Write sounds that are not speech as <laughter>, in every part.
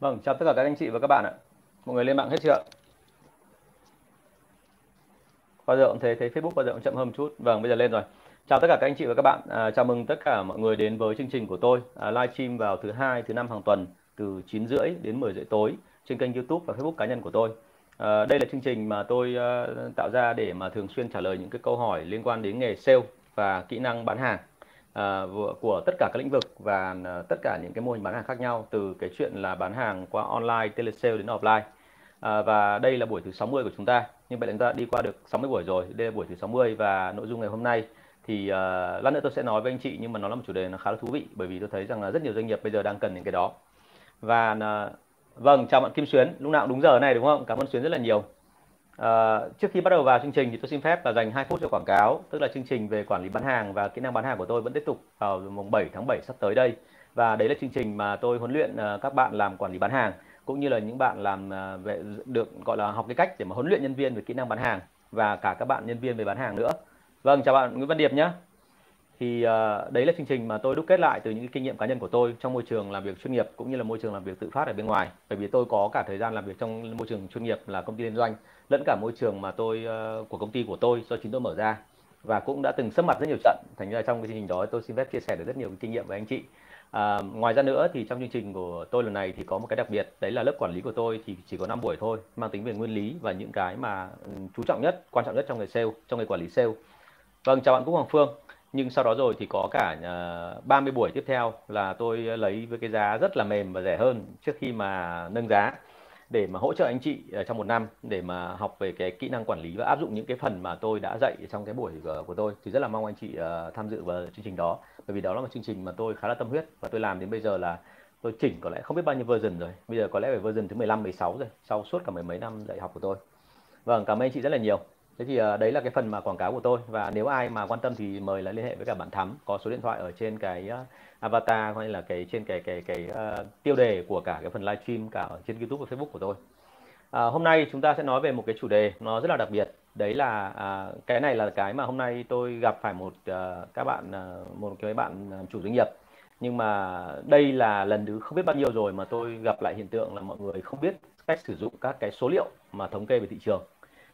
Vâng, chào tất cả các anh chị và các bạn ạ. Mọi người lên mạng hết chưa ạ? Bao giờ cũng thấy thấy Facebook bao giờ cũng chậm hơn một chút. Vâng, bây giờ lên rồi. Chào tất cả các anh chị và các bạn. À, chào mừng tất cả mọi người đến với chương trình của tôi à, livestream vào thứ hai, thứ năm hàng tuần từ 9 rưỡi đến 10 rưỡi tối trên kênh YouTube và Facebook cá nhân của tôi. À, đây là chương trình mà tôi uh, tạo ra để mà thường xuyên trả lời những cái câu hỏi liên quan đến nghề sale và kỹ năng bán hàng à, của tất cả các lĩnh vực và ờ, tất cả những cái mô hình bán hàng khác nhau từ cái chuyện là bán hàng qua online, telesale đến offline. À, và đây là buổi thứ 60 của chúng ta. Nhưng vậy là chúng ta đi qua được 60 buổi rồi. Đây là buổi thứ 60 và nội dung ngày hôm nay thì uh, lát nữa tôi sẽ nói với anh chị nhưng mà nó là một chủ đề nó khá là thú vị bởi vì tôi thấy rằng là rất nhiều doanh nghiệp bây giờ đang cần những cái đó. Và uh, vâng, chào bạn Kim Xuyến, lúc nào cũng đúng giờ này đúng không? Cảm ơn Xuyến rất là nhiều. À, trước khi bắt đầu vào chương trình thì tôi xin phép là dành 2 phút cho quảng cáo, tức là chương trình về quản lý bán hàng và kỹ năng bán hàng của tôi vẫn tiếp tục vào mùng 7 tháng 7 sắp tới đây. Và đấy là chương trình mà tôi huấn luyện ờ, các bạn làm quản lý bán hàng cũng như là những bạn làm ờ, về được gọi là học cái cách để mà huấn luyện nhân viên về kỹ năng bán hàng và cả các bạn nhân viên về bán hàng nữa. Vâng, chào bạn Nguyễn Văn Điệp nhé thì uh, đấy là chương trình mà tôi đúc kết lại từ những kinh nghiệm cá nhân của tôi trong môi trường làm việc chuyên nghiệp cũng như là môi trường làm việc tự phát ở bên ngoài. Bởi vì tôi có cả thời gian làm việc trong môi trường chuyên nghiệp là công ty liên doanh lẫn cả môi trường mà tôi uh, của công ty của tôi do chính tôi mở ra. Và cũng đã từng sấp mặt rất nhiều trận thành ra trong cái chương trình đó tôi xin phép chia sẻ được rất nhiều kinh nghiệm với anh chị. À, ngoài ra nữa thì trong chương trình của tôi lần này thì có một cái đặc biệt đấy là lớp quản lý của tôi thì chỉ có 5 buổi thôi mang tính về nguyên lý và những cái mà ừ, chú trọng nhất quan trọng nhất trong người sale trong người quản lý sale. Vâng chào bạn Cúc Hoàng Phương nhưng sau đó rồi thì có cả à, 30 buổi tiếp theo là tôi lấy với cái giá rất là mềm và rẻ hơn trước khi mà nâng giá để mà hỗ trợ anh chị à, trong một năm để mà học về cái kỹ năng quản lý và áp dụng những cái phần mà tôi đã dạy trong cái buổi của tôi. Thì rất là mong anh chị à, tham dự vào chương trình đó. Bởi vì đó là một chương trình mà tôi khá là tâm huyết và tôi làm đến bây giờ là tôi chỉnh có lẽ không biết bao nhiêu version rồi. Bây giờ có lẽ phải version thứ 15 16 rồi, sau suốt cả mười mấy năm dạy học của tôi. Vâng cảm ơn anh chị rất là nhiều thế thì uh, đấy là cái phần mà quảng cáo của tôi. Và nếu ai mà quan tâm thì mời là liên hệ với cả bạn Thắm. Có số điện thoại ở trên cái uh, avatar hay là cái trên cái cái cái uh, tiêu đề của cả cái phần livestream cả ở trên YouTube và Facebook của tôi. À, hôm nay chúng ta sẽ nói về một cái chủ đề nó rất là đặc biệt. Đấy là à, cái này là cái mà hôm nay tôi gặp phải một à, các bạn à, một cái bạn chủ doanh nghiệp. Nhưng mà đây là lần thứ không biết bao nhiêu rồi mà tôi gặp lại hiện tượng là mọi người không biết cách sử dụng các cái số liệu mà thống kê về thị trường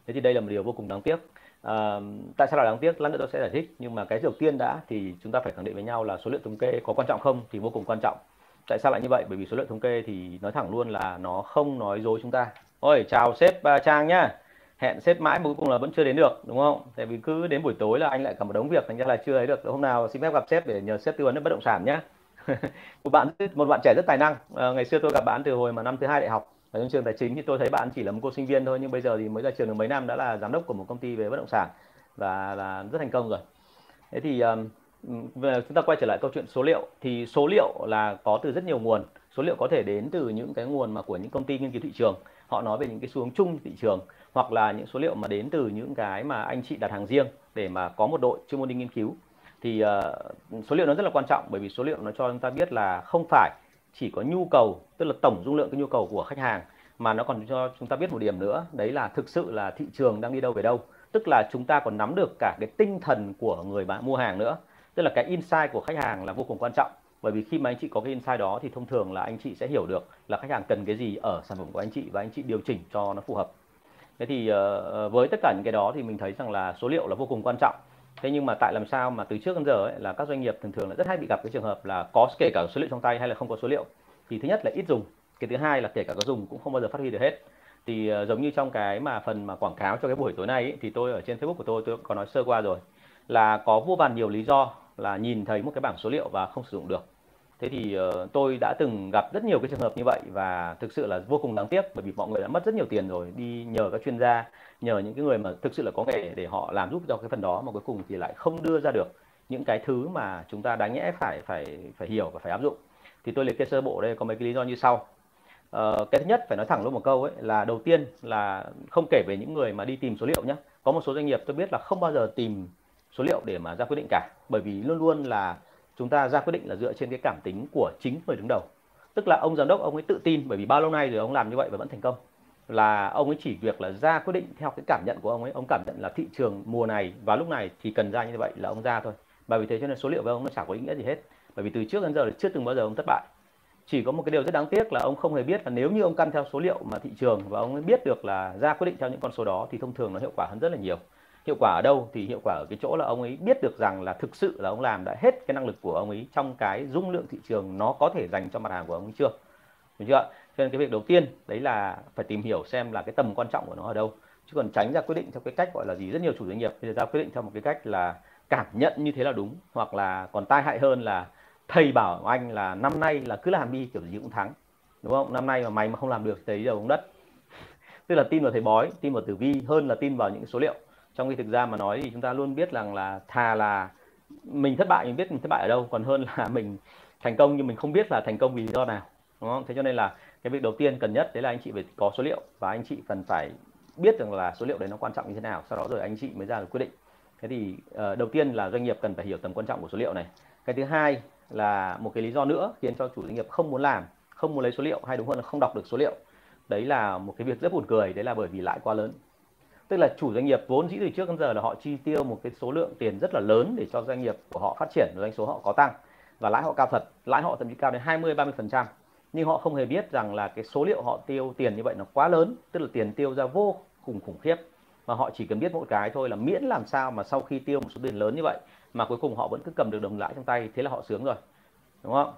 thế thì đây là một điều vô cùng đáng tiếc. À, tại sao là đáng tiếc? Lát nữa tôi sẽ giải thích. Nhưng mà cái đầu tiên đã thì chúng ta phải khẳng định với nhau là số liệu thống kê có quan trọng không thì vô cùng quan trọng. Tại sao lại như vậy? Bởi vì số liệu thống kê thì nói thẳng luôn là nó không nói dối chúng ta. Ôi chào sếp uh, trang nhá. Hẹn sếp mãi mà cuối cùng là vẫn chưa đến được đúng không? Tại vì cứ đến buổi tối là anh lại cả một đống việc thành ra là chưa thấy được. Hôm nào xin phép gặp sếp để nhờ sếp tư vấn bất động sản nhá. <laughs> Một bạn một bạn trẻ rất tài năng. À, ngày xưa tôi gặp bạn từ hồi mà năm thứ hai đại học ở trong trường tài chính thì tôi thấy bạn chỉ là một cô sinh viên thôi nhưng bây giờ thì mới ra trường được mấy năm đã là giám đốc của một công ty về bất động sản và là rất thành công rồi. Thế thì um, về chúng ta quay trở lại câu chuyện số liệu. Thì số liệu là có từ rất nhiều nguồn. Số liệu có thể đến từ những cái nguồn mà của những công ty nghiên cứu thị trường. Họ nói về những cái xu hướng chung thị trường hoặc là những số liệu mà đến từ những cái mà anh chị đặt hàng riêng để mà có một đội chuyên môn đi nghiên cứu. Thì uh, số liệu nó rất là quan trọng bởi vì số liệu nó cho chúng ta biết là không phải chỉ có nhu cầu, tức là tổng dung lượng cái nhu cầu của khách hàng, mà nó còn cho chúng ta biết một điểm nữa, đấy là thực sự là thị trường đang đi đâu về đâu. Tức là chúng ta còn nắm được cả cái tinh thần của người bạn mua hàng nữa. Tức là cái insight của khách hàng là vô cùng quan trọng. Bởi vì khi mà anh chị có cái insight đó thì thông thường là anh chị sẽ hiểu được là khách hàng cần cái gì ở sản phẩm của anh chị và anh chị điều chỉnh cho nó phù hợp. Thế thì ờ, ờ, với tất cả những cái đó thì mình thấy rằng là số liệu là vô cùng quan trọng thế nhưng mà tại làm sao mà từ trước đến giờ ấy, là các doanh nghiệp thường thường là rất hay bị gặp cái trường hợp là có kể cả số liệu trong tay hay là không có số liệu. Thì thứ nhất là ít dùng cái thứ hai là kể cả có dùng cũng không bao giờ phát huy được hết. Thì uh, giống như trong cái mà phần mà quảng cáo cho cái buổi tối nay ấy, thì tôi ở trên Facebook của tôi tôi có nói sơ qua rồi là có vô vàn nhiều lý do là nhìn thấy một cái bảng số liệu và không sử dụng được thế thì uh, tôi đã từng gặp rất nhiều cái trường hợp như vậy và thực sự là vô cùng đáng tiếc bởi vì mọi người đã mất rất nhiều tiền rồi đi nhờ các chuyên gia nhờ những cái người mà thực sự là có nghề để họ làm giúp cho cái phần đó mà cuối cùng thì lại không đưa ra được những cái thứ mà chúng ta đáng nhẽ phải phải phải hiểu và phải áp dụng. Thì tôi liệt kê sơ bộ đây có mấy cái lý do như sau. Uh, cái thứ nhất phải nói thẳng luôn một câu ấy là đầu tiên là không kể về những người mà đi tìm số liệu nhé có một số doanh nghiệp tôi biết là không bao giờ tìm số liệu để mà ra quyết định cả bởi vì luôn luôn là chúng ta ra quyết định là dựa trên cái cảm tính của chính người đứng đầu. Tức là ông giám đốc, ông ấy tự tin, bởi vì bao lâu nay rồi ông làm như vậy và vẫn thành công. Là ông ấy chỉ việc là ra quyết định theo cái cảm nhận của ông ấy. Ông cảm nhận là thị trường mùa này và lúc này thì cần ra như vậy là ông ra thôi. Và vì thế cho nên số liệu với ông nó chẳng có ý nghĩa gì hết. Bởi vì từ trước đến giờ là chưa từng bao giờ ông thất bại. Chỉ có một cái điều rất đáng tiếc là ông không hề biết là nếu như ông căn theo số liệu mà thị trường và ông ấy biết được là ra quyết định theo những con số đó thì thông thường nó hiệu quả hơn rất là nhiều hiệu quả ở đâu thì hiệu quả ở cái chỗ là ông ấy biết được rằng là thực sự là ông làm đã hết cái năng lực của ông ấy trong cái dung lượng thị trường nó có thể dành cho mặt hàng của ông ấy chưa? Đúng chưa cho nên cái việc đầu tiên đấy là phải tìm hiểu xem là cái tầm quan trọng của nó ở đâu. Chứ còn tránh ra quyết định theo cái cách gọi là gì, rất nhiều chủ doanh nghiệp bây giờ ra quyết định theo một cái cách là cảm nhận như thế là đúng, hoặc là còn tai hại hơn là thầy bảo anh là năm nay là cứ làm đi, kiểu gì cũng thắng. Đúng không? Năm nay mà mày mà không làm được thì giờ uống đất. <laughs> Tức là tin vào thầy bói, tin vào tử vi hơn là tin vào những số liệu trong khi thực ra mà nói thì chúng ta luôn biết rằng là thà là mình thất bại mình biết mình thất bại ở đâu còn hơn là <laughs> mình thành công nhưng mình không biết là thành công vì lý do nào đúng không? Thế cho nên là cái việc đầu tiên cần nhất đấy là anh chị phải có số liệu và anh chị cần phải biết rằng là số liệu đấy nó quan trọng như thế nào. Sau đó rồi anh chị mới ra được quyết định. Thế thì uh, đầu tiên là doanh nghiệp cần phải hiểu tầm quan trọng của số liệu này. Cái thứ hai là một cái lý do nữa khiến cho chủ doanh nghiệp không muốn làm không muốn lấy số liệu hay đúng hơn là không đọc được số liệu. Đấy là một cái việc rất buồn cười đấy là bởi vì lãi quá lớn tức là chủ doanh nghiệp vốn dĩ từ trước đến giờ là họ chi tiêu một cái số lượng tiền rất là lớn để cho doanh nghiệp của họ phát triển doanh số họ có tăng. Và lãi họ cao thật lãi họ thậm chí cao đến 20 30 phần trăm. Nhưng họ không hề biết rằng là cái số liệu họ tiêu tiền như vậy nó quá lớn tức là tiền tiêu ra vô cùng khủng khiếp. Mà họ chỉ cần biết một cái thôi là miễn làm sao mà sau khi tiêu một số tiền lớn như vậy mà cuối cùng họ vẫn cứ cầm được đồng lãi trong tay thế là họ sướng rồi. Đúng không?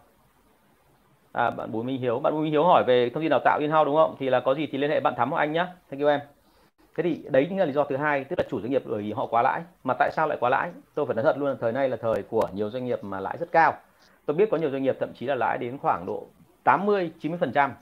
À, bạn Bùi Minh Hiếu bạn Bùi Minh Hiếu hỏi về thông tin đào tạo in-house đúng không? Thì là có gì thì liên hệ bạn Thắm hoặc anh nhé thank you em thế thì đấy chính là lý do thứ hai, tức là chủ doanh nghiệp bởi vì họ quá lãi. Mà tại sao lại quá lãi? Tôi phải nói thật luôn là thời nay là thời của nhiều doanh nghiệp mà lãi rất cao. Tôi biết có nhiều doanh nghiệp thậm chí là lãi đến khoảng độ 80 90 phần trăm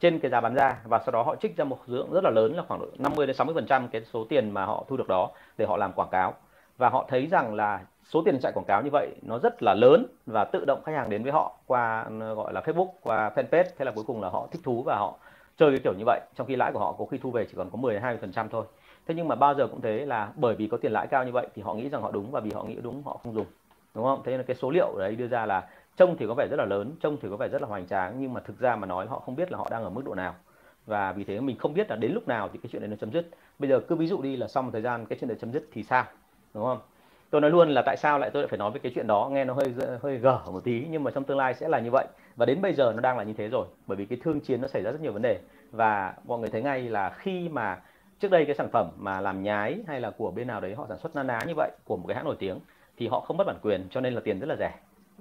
trên cái giá bán ra, và sau đó họ trích ra một lượng rất là lớn, là khoảng độ 50 đến 60 phần trăm cái số tiền mà họ thu được đó để họ làm quảng cáo. Và họ thấy rằng là số tiền chạy quảng cáo như vậy nó rất là lớn và tự động khách hàng đến với họ qua, gọi là Facebook, qua fanpage. Thế là cuối cùng là họ thích thú và họ chơi cái kiểu như vậy, trong khi lãi của họ có khi thu về chỉ còn có 10 phần trăm thôi. Thế nhưng mà bao giờ cũng thế là bởi vì có tiền lãi cao như vậy thì họ nghĩ rằng họ đúng và vì họ nghĩ đúng họ không dùng, đúng không? Thế nên cái số liệu đấy đưa ra là trông thì có vẻ rất là lớn, trông thì có vẻ rất là hoành tráng, nhưng mà thực ra mà nói họ không biết là họ đang ở mức độ nào. Và vì thế mình không biết là đến lúc nào thì cái chuyện này nó chấm dứt. Bây giờ cứ ví dụ đi là sau một thời gian cái chuyện này chấm dứt thì sao, đúng không? Tôi nói luôn là tại sao lại tôi lại phải nói về cái chuyện đó, nghe nó hơi hơi gở một tí, nhưng mà trong tương lai sẽ là như vậy và đến bây giờ nó đang là như thế rồi bởi vì cái thương chiến nó xảy ra rất nhiều vấn đề. Và mọi người thấy ngay là khi mà trước đây cái sản phẩm mà làm nhái hay là của bên nào đấy họ sản xuất na ná như vậy của một cái hãng nổi tiếng thì họ không mất bản quyền cho nên là tiền rất là rẻ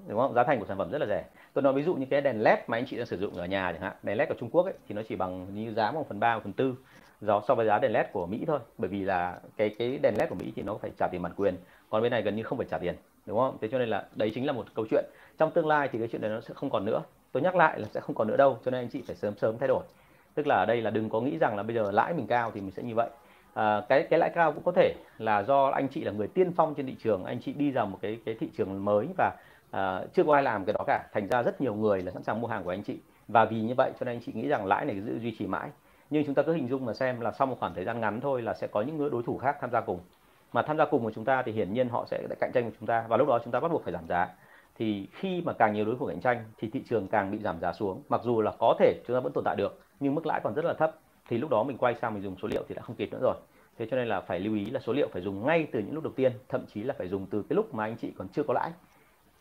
đúng không? Giá thành của sản phẩm rất là rẻ. Tôi nói ví dụ như cái đèn led mà anh chị đang sử dụng ở nhà chẳng hạn đèn led của Trung Quốc ấy, thì nó chỉ bằng như giá một phần ba một phần tư do so với giá đèn led của Mỹ thôi. Bởi vì là cái cái đèn led của Mỹ thì nó phải trả tiền bản quyền còn bên này gần như không phải trả tiền đúng không? Thế cho nên là đấy chính là một câu chuyện. Trong tương lai thì cái chuyện này nó sẽ không còn nữa. Tôi nhắc lại là sẽ không còn nữa đâu cho nên anh chị phải sớm sớm thay đổi. Tức là ở đây là đừng có nghĩ rằng là bây giờ lãi mình cao thì mình sẽ như vậy. À, cái cái lãi cao cũng có thể là do anh chị là người tiên phong trên thị trường anh chị đi vào một cái cái thị trường mới và à, chưa có ai làm cái đó cả. Thành ra rất nhiều người là sẵn sàng mua hàng của anh chị. Và vì như vậy cho nên anh chị nghĩ rằng lãi này giữ duy trì mãi. Nhưng chúng ta cứ hình dung mà xem là sau một khoảng thời gian ngắn thôi là sẽ có những đối thủ khác tham gia cùng mà tham gia cùng với chúng ta thì hiển nhiên họ sẽ cạnh tranh với chúng ta và lúc đó chúng ta bắt buộc phải giảm giá. Thì khi mà càng nhiều đối thủ cạnh tranh thì thị trường càng bị giảm giá xuống. Mặc dù là có thể chúng ta vẫn tồn tại được, nhưng mức lãi còn rất là thấp. Thì lúc đó mình quay sang mình dùng số liệu thì đã không kịp nữa rồi. Thế cho nên là phải lưu ý là số liệu phải dùng ngay từ những lúc đầu tiên, thậm chí là phải dùng từ cái lúc mà anh chị còn chưa có lãi.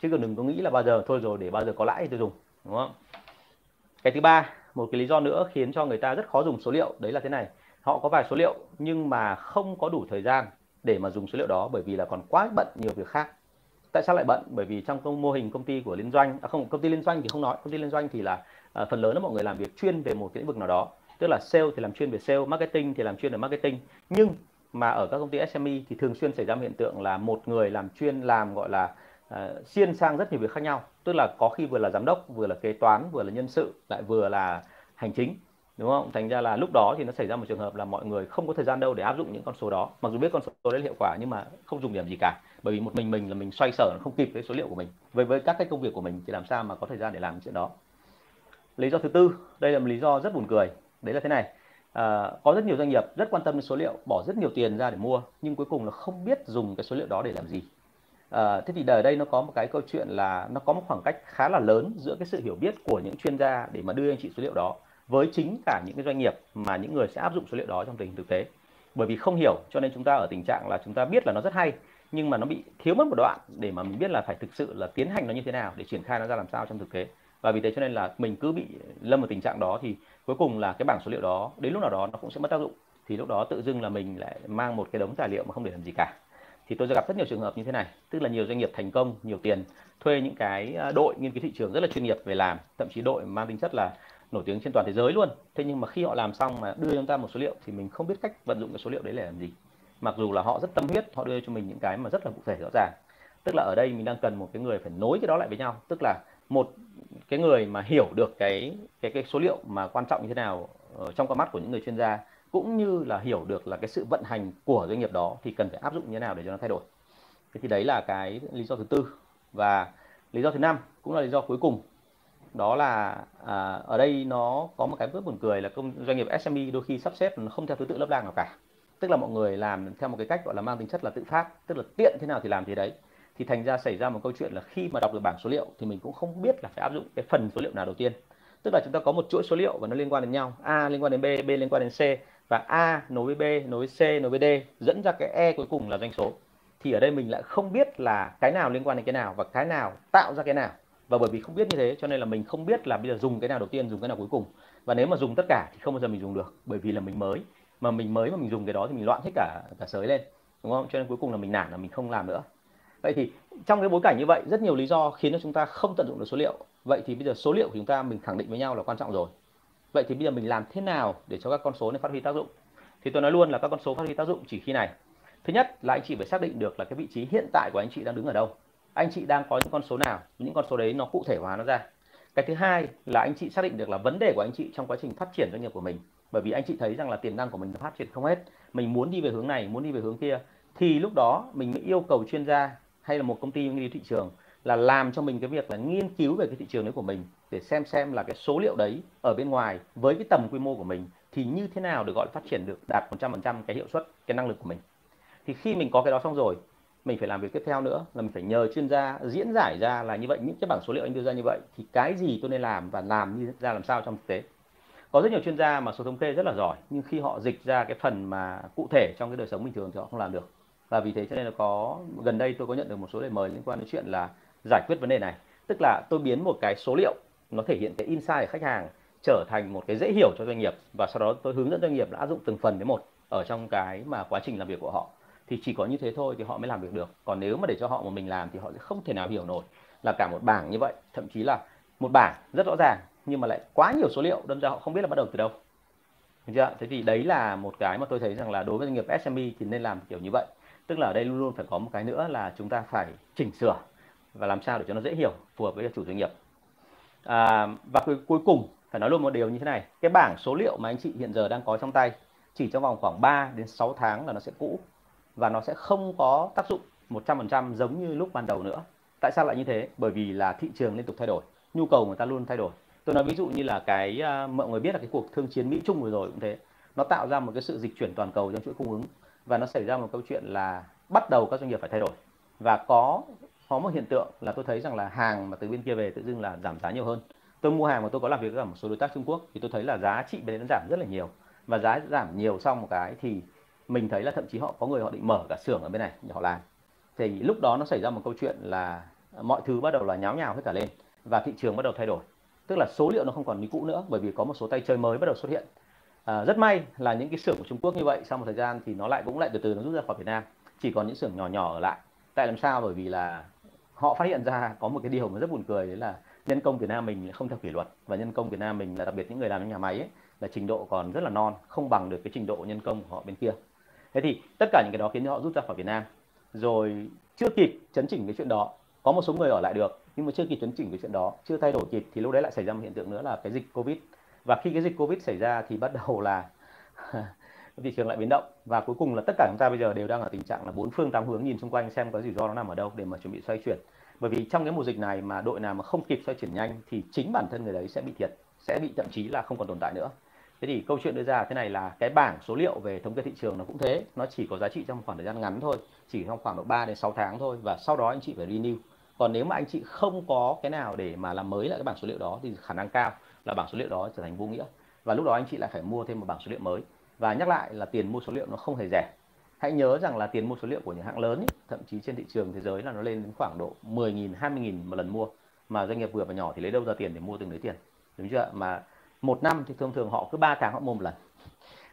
Chứ còn đừng có nghĩ là bao giờ thôi rồi, để bao giờ có lãi thì tôi dùng, đúng không? Cái thứ ba, một cái lý do nữa khiến cho người ta rất khó dùng số liệu, đấy là thế này. Họ có vài số liệu nhưng mà không có đủ thời gian để mà dùng số liệu đó bởi vì là còn quá bận nhiều việc khác. Tại sao lại bận? Bởi vì trong công mô hình công ty của liên doanh à không công ty liên doanh thì không nói công ty liên doanh thì là à, phần lớn là mọi người làm việc chuyên về một cái lĩnh vực nào đó. Tức là sale thì làm chuyên về sale marketing thì làm chuyên về marketing. Nhưng mà ở các công ty SME thì thường xuyên xảy ra hiện tượng là một người làm chuyên làm gọi là à, uh, xuyên sang rất nhiều việc khác nhau. Tức là có khi vừa là giám đốc vừa là kế toán vừa là nhân sự lại vừa là hành chính đúng không? Thành ra là lúc đó thì nó xảy ra một trường hợp là mọi người không có thời gian đâu để áp dụng những con số đó. Mặc dù biết con số đấy là hiệu quả nhưng mà không dùng điểm gì cả. Bởi vì một mình mình là mình xoay sở không kịp với số liệu của mình. Với với các cái công việc của mình thì làm sao mà có thời gian để làm chuyện đó? Lý do thứ tư đây là một lý do rất buồn cười. Đấy là thế này. À, có rất nhiều doanh nghiệp rất quan tâm đến số liệu bỏ rất nhiều tiền ra để mua nhưng cuối cùng là không biết dùng cái số liệu đó để làm gì. À, thế thì ở đây nó có một cái câu chuyện là nó có một khoảng cách khá là lớn giữa cái sự hiểu biết của những chuyên gia để mà đưa anh chị số liệu đó với chính cả những cái doanh nghiệp mà những người sẽ áp dụng số liệu đó trong tình hình thực tế. Bởi vì không hiểu, cho nên chúng ta ở tình trạng là chúng ta biết là nó rất hay, nhưng mà nó bị thiếu mất một đoạn để mà mình biết là phải thực sự là tiến hành nó như thế nào để triển khai nó ra làm sao trong thực tế. Và vì thế cho nên là mình cứ bị lâm vào tình trạng đó thì cuối cùng là cái bảng số liệu đó, đến lúc nào đó nó cũng sẽ mất tác dụng. Thì lúc đó tự dưng là mình lại mang một cái đống tài liệu mà không để làm gì cả. Thì tôi đã gặp rất nhiều trường hợp như thế này, tức là nhiều doanh nghiệp thành công, nhiều tiền, thuê những cái ờ, đội nghiên cứu thị trường rất là chuyên nghiệp về làm, thậm chí đội mang tính chất là nổi tiếng trên toàn thế giới luôn. Thế nhưng mà khi họ làm xong mà đưa cho chúng ta một số liệu thì mình không biết cách vận dụng cái số liệu đấy để làm gì. Mặc dù là họ rất tâm huyết, họ đưa cho mình những cái mà rất là cụ thể, rõ ràng. Tức là ở đây mình đang cần một cái người phải nối cái đó lại với nhau. Tức là một cái người mà hiểu được cái cái cái số liệu mà quan trọng như thế nào ở trong con mắt của những người chuyên gia, cũng như là hiểu được là cái sự vận hành của doanh nghiệp đó thì cần phải áp dụng như thế nào để cho nó thay đổi. Thế thì đấy là cái lý do thứ tư. Và lý do thứ năm cũng là lý do cuối cùng đó là à, ở đây nó có một cái rất buồn cười là công doanh nghiệp SME đôi khi sắp xếp nó không theo thứ tự lớp lang nào cả. Tức là mọi người làm theo một cái cách gọi là mang tính chất là tự phát tức là tiện thế nào thì làm thế đấy. Thì thành ra xảy ra một câu chuyện là khi mà đọc được bảng số liệu thì mình cũng không biết là phải áp dụng cái phần số liệu nào đầu tiên. Tức là chúng ta có một chuỗi số liệu và nó liên quan đến nhau. A liên quan đến b b liên quan đến c và a nối với b nối với c nối với d dẫn ra cái e cuối cùng là doanh số. Thì ở đây mình lại không biết là cái nào liên quan đến cái nào và cái nào tạo ra cái nào và bởi vì không biết như thế, cho nên là mình không biết là bây giờ dùng cái nào đầu tiên, dùng cái nào cuối cùng. Và nếu mà dùng tất cả thì không bao giờ mình dùng được, bởi vì là mình mới. Mà mình mới mà mình dùng cái đó thì mình loạn hết cả cả sới lên, đúng không? Cho nên cuối cùng là mình nản là mình không làm nữa. Vậy thì trong cái bối cảnh như vậy, rất nhiều lý do khiến cho chúng ta không tận dụng được số liệu. Vậy thì bây giờ số liệu của chúng ta mình khẳng định với nhau là quan trọng rồi. Vậy thì bây giờ mình làm thế nào để cho các con số này phát huy tác dụng? Thì tôi nói luôn là các con số phát huy tác dụng chỉ khi này. Thứ nhất là anh chị phải xác định được là cái vị trí hiện tại của anh chị đang đứng ở đâu anh chị đang có những con số nào? Những con số đấy nó cụ thể hóa nó ra. Cái thứ hai là anh chị xác định được là vấn đề của anh chị trong quá trình phát triển doanh nghiệp của mình. Bởi vì anh chị thấy rằng là tiềm năng của mình phát triển không hết. Mình muốn đi về hướng này, muốn đi về hướng kia. Thì lúc đó mình mới yêu cầu chuyên gia hay là một công ty nghiên cứu thị trường là làm cho mình cái việc là nghiên cứu về cái thị trường đấy của mình để xem xem là cái số liệu đấy ở bên ngoài với cái tầm quy mô của mình thì như thế nào được gọi là phát triển được đạt 100% cái hiệu suất, cái năng lực của mình. Thì khi mình có cái đó xong rồi mình phải làm việc tiếp theo nữa là mình phải nhờ chuyên gia diễn giải ra là như vậy, những cái bảng số liệu anh đưa ra như vậy. Thì cái gì tôi nên làm và làm như ra làm sao trong thực tế. Có rất nhiều chuyên gia mà số thống kê rất là giỏi, nhưng khi họ dịch ra cái phần mà cụ thể trong cái đời sống bình thường thì họ không làm được. Và vì thế cho nên là có, gần đây tôi có nhận được một số lời mời liên quan đến chuyện là giải quyết vấn đề này. Tức là tôi biến một cái số liệu, nó thể hiện cái insight của khách hàng trở thành một cái dễ hiểu cho doanh nghiệp và sau đó tôi hướng dẫn doanh nghiệp là áp dụng từng phần đến một ở trong cái mà quá trình làm việc của họ thì chỉ có như thế thôi thì họ mới làm việc được. Còn nếu mà để cho họ một mình làm thì họ sẽ không thể nào hiểu nổi là cả một bảng như vậy. Thậm chí là một bảng rất rõ ràng nhưng mà lại quá nhiều số liệu đâm ra họ không biết là bắt đầu từ đâu. Được chưa? thế thì đấy là một cái mà tôi thấy rằng là đối với doanh nghiệp SME thì nên làm kiểu như vậy. Tức là ở đây luôn luôn phải có một cái nữa là chúng ta phải chỉnh sửa và làm sao để cho nó dễ hiểu phù hợp với chủ doanh nghiệp. À, và cuối, cuối cùng phải nói luôn một điều như thế này. Cái bảng số liệu mà anh chị hiện giờ đang có trong tay chỉ trong vòng khoảng 3 đến 6 tháng là nó sẽ cũ và nó sẽ không có tác dụng 100% giống như lúc ban đầu nữa. Tại sao lại như thế? Bởi vì là thị trường liên tục thay đổi, nhu cầu người ta luôn thay đổi. Tôi nói ví dụ như là cái à, mọi người biết là cái cuộc thương chiến Mỹ Trung vừa rồi cũng thế. Nó tạo ra một cái sự dịch chuyển toàn cầu trong chuỗi cung ứng và nó xảy ra một câu chuyện là bắt đầu các doanh nghiệp phải thay đổi. Và có có một hiện tượng là tôi thấy rằng là hàng mà từ bên kia về tự dưng là giảm giá nhiều hơn. Tôi mua hàng mà tôi có làm việc với một số đối tác Trung Quốc thì tôi thấy là giá trị bên nó giảm rất là nhiều. Và giá giảm nhiều xong một cái thì mình thấy là thậm chí họ có người họ định mở cả xưởng ở bên này để họ làm thì lúc đó nó xảy ra một câu chuyện là mọi thứ bắt đầu là nháo nhào hết cả lên và thị trường bắt đầu thay đổi. Tức là số liệu nó không còn như cũ nữa bởi vì có một số tay chơi mới bắt đầu xuất hiện. À, rất may là những cái xưởng của Trung Quốc như vậy sau một thời gian thì nó lại cũng lại từ từ nó rút ra khỏi Việt Nam. Chỉ còn những xưởng nhỏ nhỏ ở lại. Tại làm sao? Bởi vì là họ phát hiện ra có một cái điều mà rất buồn cười đấy là nhân công Việt Nam mình không theo kỷ luật. Và nhân công Việt Nam mình là đặc biệt những người làm trong nhà máy ấy, là trình độ còn rất là non không bằng được cái trình độ nhân công của họ bên kia thế thì tất cả những cái đó khiến họ rút ra khỏi Việt Nam. Rồi chưa kịp chấn chỉnh cái chuyện đó, có một số người ở lại được, nhưng mà chưa kịp chấn chỉnh cái chuyện đó, chưa thay đổi kịp, thì lúc đấy lại xảy ra một hiện tượng nữa là cái dịch covid. Và khi cái dịch covid xảy ra thì bắt đầu là <laughs> thị trường lại biến động. Và cuối cùng là tất cả chúng ta bây giờ đều đang ở tình trạng là bốn phương tám hướng nhìn xung quanh xem có rủi ro nó nằm ở đâu để mà chuẩn bị xoay chuyển. Bởi vì trong cái mùa dịch này mà đội nào mà không kịp xoay chuyển nhanh thì chính bản thân người đấy sẽ bị thiệt, sẽ bị thậm chí là không còn tồn tại nữa thế thì câu chuyện đưa ra thế này là cái bảng số liệu về thống kê thị trường nó cũng thế. Nó chỉ có giá trị trong một khoảng thời gian ngắn thôi chỉ trong khoảng độ 3 đến 6 tháng thôi và sau đó anh chị phải renew. Còn nếu mà anh chị không có cái nào để mà làm mới lại cái bảng số liệu đó thì khả năng cao là bảng số liệu đó trở thành vô nghĩa. Và lúc đó anh chị lại phải mua thêm một bảng số liệu mới. Và nhắc lại là tiền mua số liệu nó không hề rẻ. Hãy nhớ rằng là tiền mua số liệu của những hãng lớn ý, thậm chí trên thị trường thế giới là nó lên đến khoảng độ 10.000 20.000 một lần mua. Mà doanh nghiệp vừa và nhỏ thì lấy đâu ra tiền để mua từng đấy tiền. Đúng chưa mà một năm thì thường thường họ cứ 3 tháng họ mua một lần.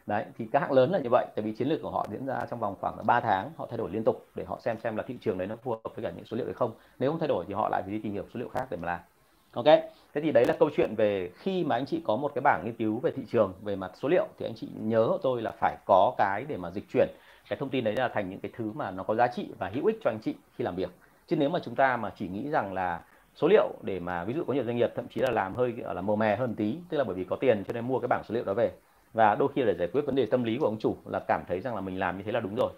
Đấy, thì các hãng lớn là như vậy, tại vì chiến lược của họ diễn ra trong vòng khoảng 3 tháng, họ thay đổi liên tục để họ xem xem là thị trường đấy nó phù hợp với cả những số liệu đấy không. Nếu không thay đổi thì họ lại phải đi tìm hiểu số liệu khác để mà làm. Ok, thế thì đấy là câu chuyện về khi mà anh chị có một cái bảng nghiên cứu về thị trường, về mặt số liệu, thì anh chị nhớ tôi là phải có cái để mà dịch chuyển. Cái thông tin đấy là thành những cái thứ mà nó có giá trị và hữu ích cho anh chị khi làm việc. Chứ nếu mà chúng ta mà chỉ nghĩ rằng là số liệu để mà ví dụ có nhiều doanh nghiệp thậm chí là làm hơi là mờ mè hơn tí, tức là bởi vì có tiền cho nên mua cái bảng số liệu đó về. Và đôi khi để giải quyết vấn đề tâm lý của ông chủ là cảm thấy rằng là mình làm như thế là đúng rồi,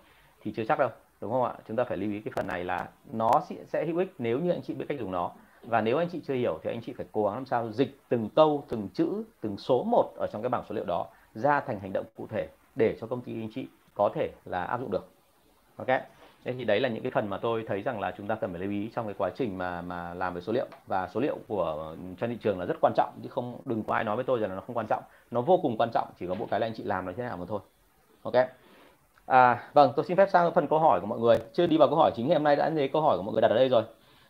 thì chưa chắc đâu, đúng không ạ? Chúng ta phải lưu ý cái phần này là nó sẽ hữu ích nếu như anh chị biết cách dùng nó. Và nếu anh chị chưa hiểu thì anh chị phải cố gắng làm sao dịch từng câu, từng chữ, từng số một ở trong cái bảng số liệu đó ra thành hành động cụ thể để cho công ty anh chị có thể là áp dụng được. Ok? Thế thì đấy là những cái phần mà tôi thấy rằng là chúng ta cần phải lưu ý trong cái quá trình mà mà làm về số liệu. Và số liệu của ừ, trên thị trường là rất quan trọng chứ không đừng có ai nói với tôi rằng là nó không quan trọng. Nó vô cùng quan trọng chỉ có mỗi cái là anh chị làm là thế nào mà thôi. Ok? À vâng tôi xin phép sang phần câu hỏi của mọi người. Chưa đi vào câu hỏi chính ngày hôm nay đã thấy câu hỏi của mọi người đặt ở đây rồi.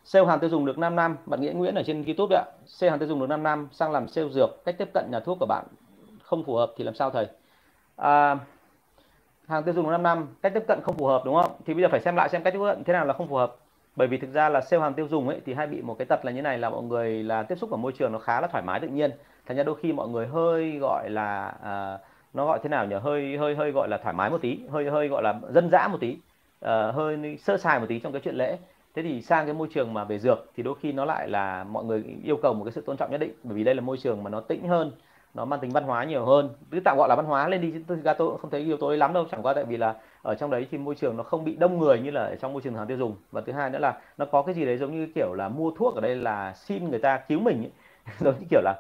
Sale hàng tiêu dùng được 5 năm bạn nghĩa Nguyễn ở trên YouTube đấy ạ. Sale hàng tiêu dùng được 5 năm sang làm sale dược cách tiếp cận nhà thuốc của bạn không phù hợp thì làm sao thầy? À, hàng tiêu dùng 5 năm cách tiếp cận không phù hợp đúng không? Thì bây giờ phải xem lại xem cách tiếp cận thế nào là không phù hợp. Bởi vì thực ra là sale hàng tiêu dùng ấy thì hay bị một cái tật là như này là mọi người là tiếp xúc ở môi trường nó khá là thoải mái tự nhiên. Thành ra đôi khi mọi người hơi gọi là à, nó gọi thế nào nhỉ? Hơi hơi hơi gọi là thoải mái một tí hơi hơi gọi là dân dã một tí à, hơi sơ sài một tí trong cái chuyện lễ. Thế thì sang cái môi trường mà về dược thì đôi khi nó lại là mọi người yêu cầu một cái sự tôn trọng nhất định bởi vì đây là môi trường mà nó tĩnh hơn nó mang tính văn hóa nhiều hơn. Cứ tạm gọi là văn hóa lên đi chứ thực ra tôi cũng không thấy yếu tố ấy lắm đâu. Chẳng qua tại vì là ở trong đấy thì môi trường nó không bị đông người như là ở trong môi trường hàng tiêu dùng. Và thứ hai nữa là nó có cái gì đấy giống như kiểu là mua thuốc ở đây là xin người ta cứu mình ấy. <laughs> giống như kiểu là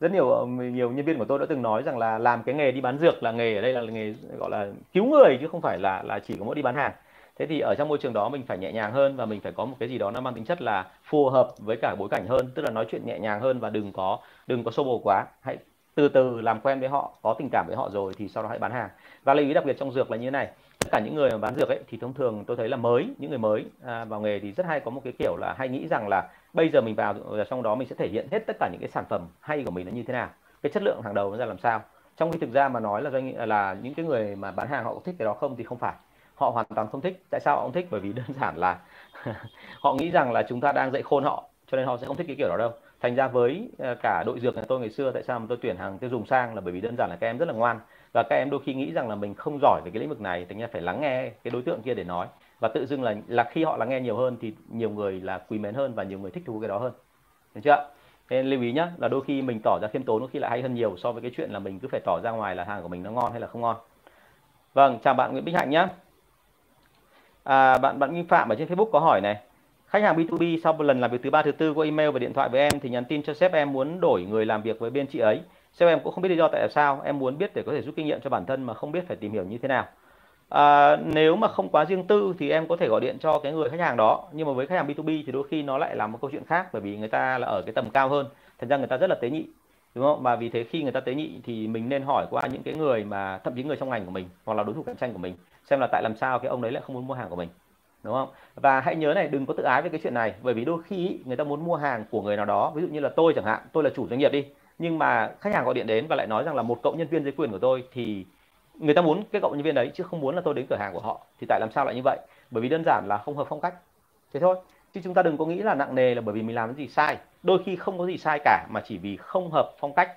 rất nhiều ờ, nhiều nhân viên của tôi đã từng nói rằng là làm cái nghề đi bán dược là nghề ở đây là nghề gọi là cứu người chứ không phải là là chỉ có mỗi đi bán hàng. Thế thì ở trong môi trường đó mình phải nhẹ nhàng hơn và mình phải có một cái gì đó nó mang tính chất là phù hợp với cả bối cảnh hơn. Tức là nói chuyện nhẹ nhàng hơn và đừng có đừng có xô bồ quá. Hãy từ từ làm quen với họ có tình cảm với họ rồi thì sau đó hãy bán hàng. Và lưu ý đặc biệt trong dược là như thế này tất cả những người mà bán dược ấy thì thông thường tôi thấy là mới những người mới à, vào nghề thì rất hay có một cái kiểu là hay nghĩ rằng là bây giờ mình vào trong đó mình sẽ thể hiện hết tất cả những cái sản phẩm hay của mình là như thế nào cái chất lượng hàng đầu nó ra làm sao. Trong khi thực ra mà nói là doanh à, là những cái người mà bán hàng họ có thích cái đó không thì không phải. Họ hoàn toàn không thích. Tại sao họ không thích? Bởi vì <laughs> đơn giản là <laughs> họ nghĩ rằng là chúng ta đang dạy khôn họ cho nên họ sẽ không thích cái kiểu đó đâu thành ra với ờ, cả đội dược nhà tôi ngày xưa tại sao mà tôi tuyển hàng tiêu dùng sang là bởi vì đơn giản là các em rất là ngoan. Và các em đôi khi nghĩ rằng là mình không giỏi về cái lĩnh vực này thành ra phải lắng nghe cái đối tượng kia để nói. Và tự dưng là là khi họ lắng nghe nhiều hơn thì nhiều người là quý mến hơn và nhiều người thích thú cái đó hơn. Được chưa? Nên lưu ý nhá là đôi khi mình tỏ ra khiêm tốn đôi khi lại hay hơn nhiều so với cái chuyện là mình cứ phải tỏ ra ngoài là hàng của mình nó ngon hay là không ngon. Vâng chào bạn Nguyễn Bích Hạnh nhá. À, bạn bạn Minh Phạm ở trên Facebook có hỏi này khách hàng B2B sau một lần làm việc thứ ba thứ tư qua email và điện thoại với em thì nhắn tin cho sếp em muốn đổi người làm việc với bên chị ấy. Sếp em cũng không biết lý do tại sao em muốn biết để có thể rút kinh nghiệm cho bản thân mà không biết phải tìm hiểu như thế nào. À, nếu mà không quá riêng tư thì em có thể gọi điện cho cái người khách hàng đó nhưng mà với khách hàng B2B thì đôi khi nó lại là một câu chuyện khác bởi vì người ta là ở cái tầm cao hơn. Thành ra người ta rất là tế nhị đúng không? Và vì thế khi người ta tế nhị thì mình nên hỏi qua những cái người mà thậm chí người trong ngành của mình hoặc là đối thủ cạnh tranh của mình xem là tại làm sao cái ông đấy lại không muốn mua hàng của mình đúng không? Và hãy nhớ này đừng có tự ái về cái chuyện này. Bởi vì đôi khi người ta muốn mua hàng của người nào đó ví dụ như là tôi chẳng hạn tôi là chủ doanh nghiệp đi. Nhưng mà khách hàng gọi điện đến và lại nói rằng là một cộng nhân viên dưới quyền của tôi thì người ta muốn cái cộng nhân viên đấy chứ không muốn là tôi đến cửa hàng của họ. Thì tại làm sao lại như vậy? Bởi vì đơn giản là không hợp phong cách. Thế thôi. Chứ chúng ta đừng có nghĩ là nặng nề là bởi vì mình làm cái gì sai. Đôi khi không có gì sai cả mà chỉ vì không hợp phong cách.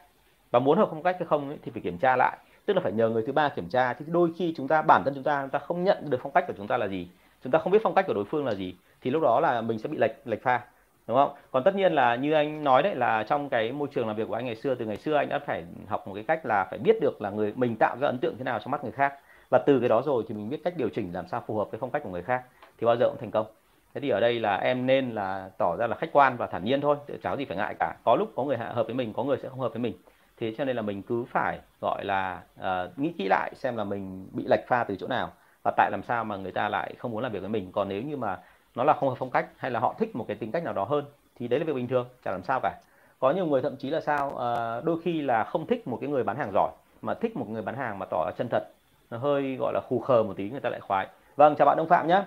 Và muốn hợp phong cách hay không ấy, thì phải kiểm tra lại. Tức là phải nhờ người thứ ba kiểm tra. Thì đôi khi chúng ta bản thân chúng ta chúng ta không nhận được phong cách của chúng ta là gì chúng ta không biết phong cách của đối phương là gì thì lúc đó là mình sẽ bị lệch lệch pha đúng không? Còn tất nhiên là như anh nói đấy là trong cái môi trường làm việc của anh ngày xưa từ ngày xưa anh đã phải học một cái cách là phải biết được là người mình tạo ra ấn tượng thế nào trong mắt người khác. Và từ cái đó rồi thì mình biết cách điều chỉnh làm sao phù hợp với phong cách của người khác thì bao giờ cũng thành công. Thế thì ở đây là em nên là tỏ ra là khách quan và thản nhiên thôi cháu gì phải ngại cả. Có lúc có người hợp với mình có người sẽ không hợp với mình. Thế cho nên là mình cứ phải gọi là uh, nghĩ kỹ lại xem là mình bị lệch pha từ chỗ nào và tại làm sao mà người ta lại không muốn làm việc với mình? Còn nếu như mà nó là không hợp phong cách hay là họ thích một cái tính cách nào đó hơn thì đấy là việc bình thường chả làm sao cả. Có nhiều người thậm chí là sao à, đôi khi là không thích một cái người bán hàng giỏi mà thích một người bán hàng mà tỏ ra chân thật nó hơi gọi là khù khờ một tí người ta lại khoái. Vâng chào bạn đông phạm nhé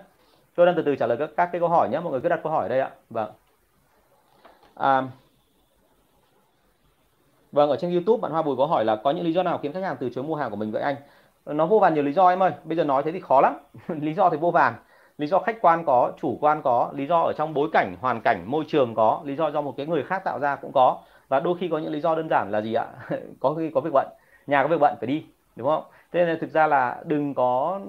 tôi đang từ từ trả lời các, các cái câu hỏi nhé mọi người cứ đặt câu hỏi ở đây ạ. Vâng. À, vâng ở trên YouTube bạn Hoa Bùi có hỏi là có những lý do nào khiến khách hàng từ chối mua hàng của mình vậy anh? Nó vô vàn nhiều lý do em ơi. Bây giờ nói thế thì khó lắm. <laughs> Lý do thì vô vàn. Lý do khách quan có chủ quan có lý do ở trong bối cảnh hoàn cảnh môi trường có lý do do một cái người khác tạo ra cũng có. Và đôi khi có những lý do đơn giản là gì ạ? <laughs> Có khi có việc bận. Nhà có việc bận phải đi đúng không? Thế nên thực ra là đừng có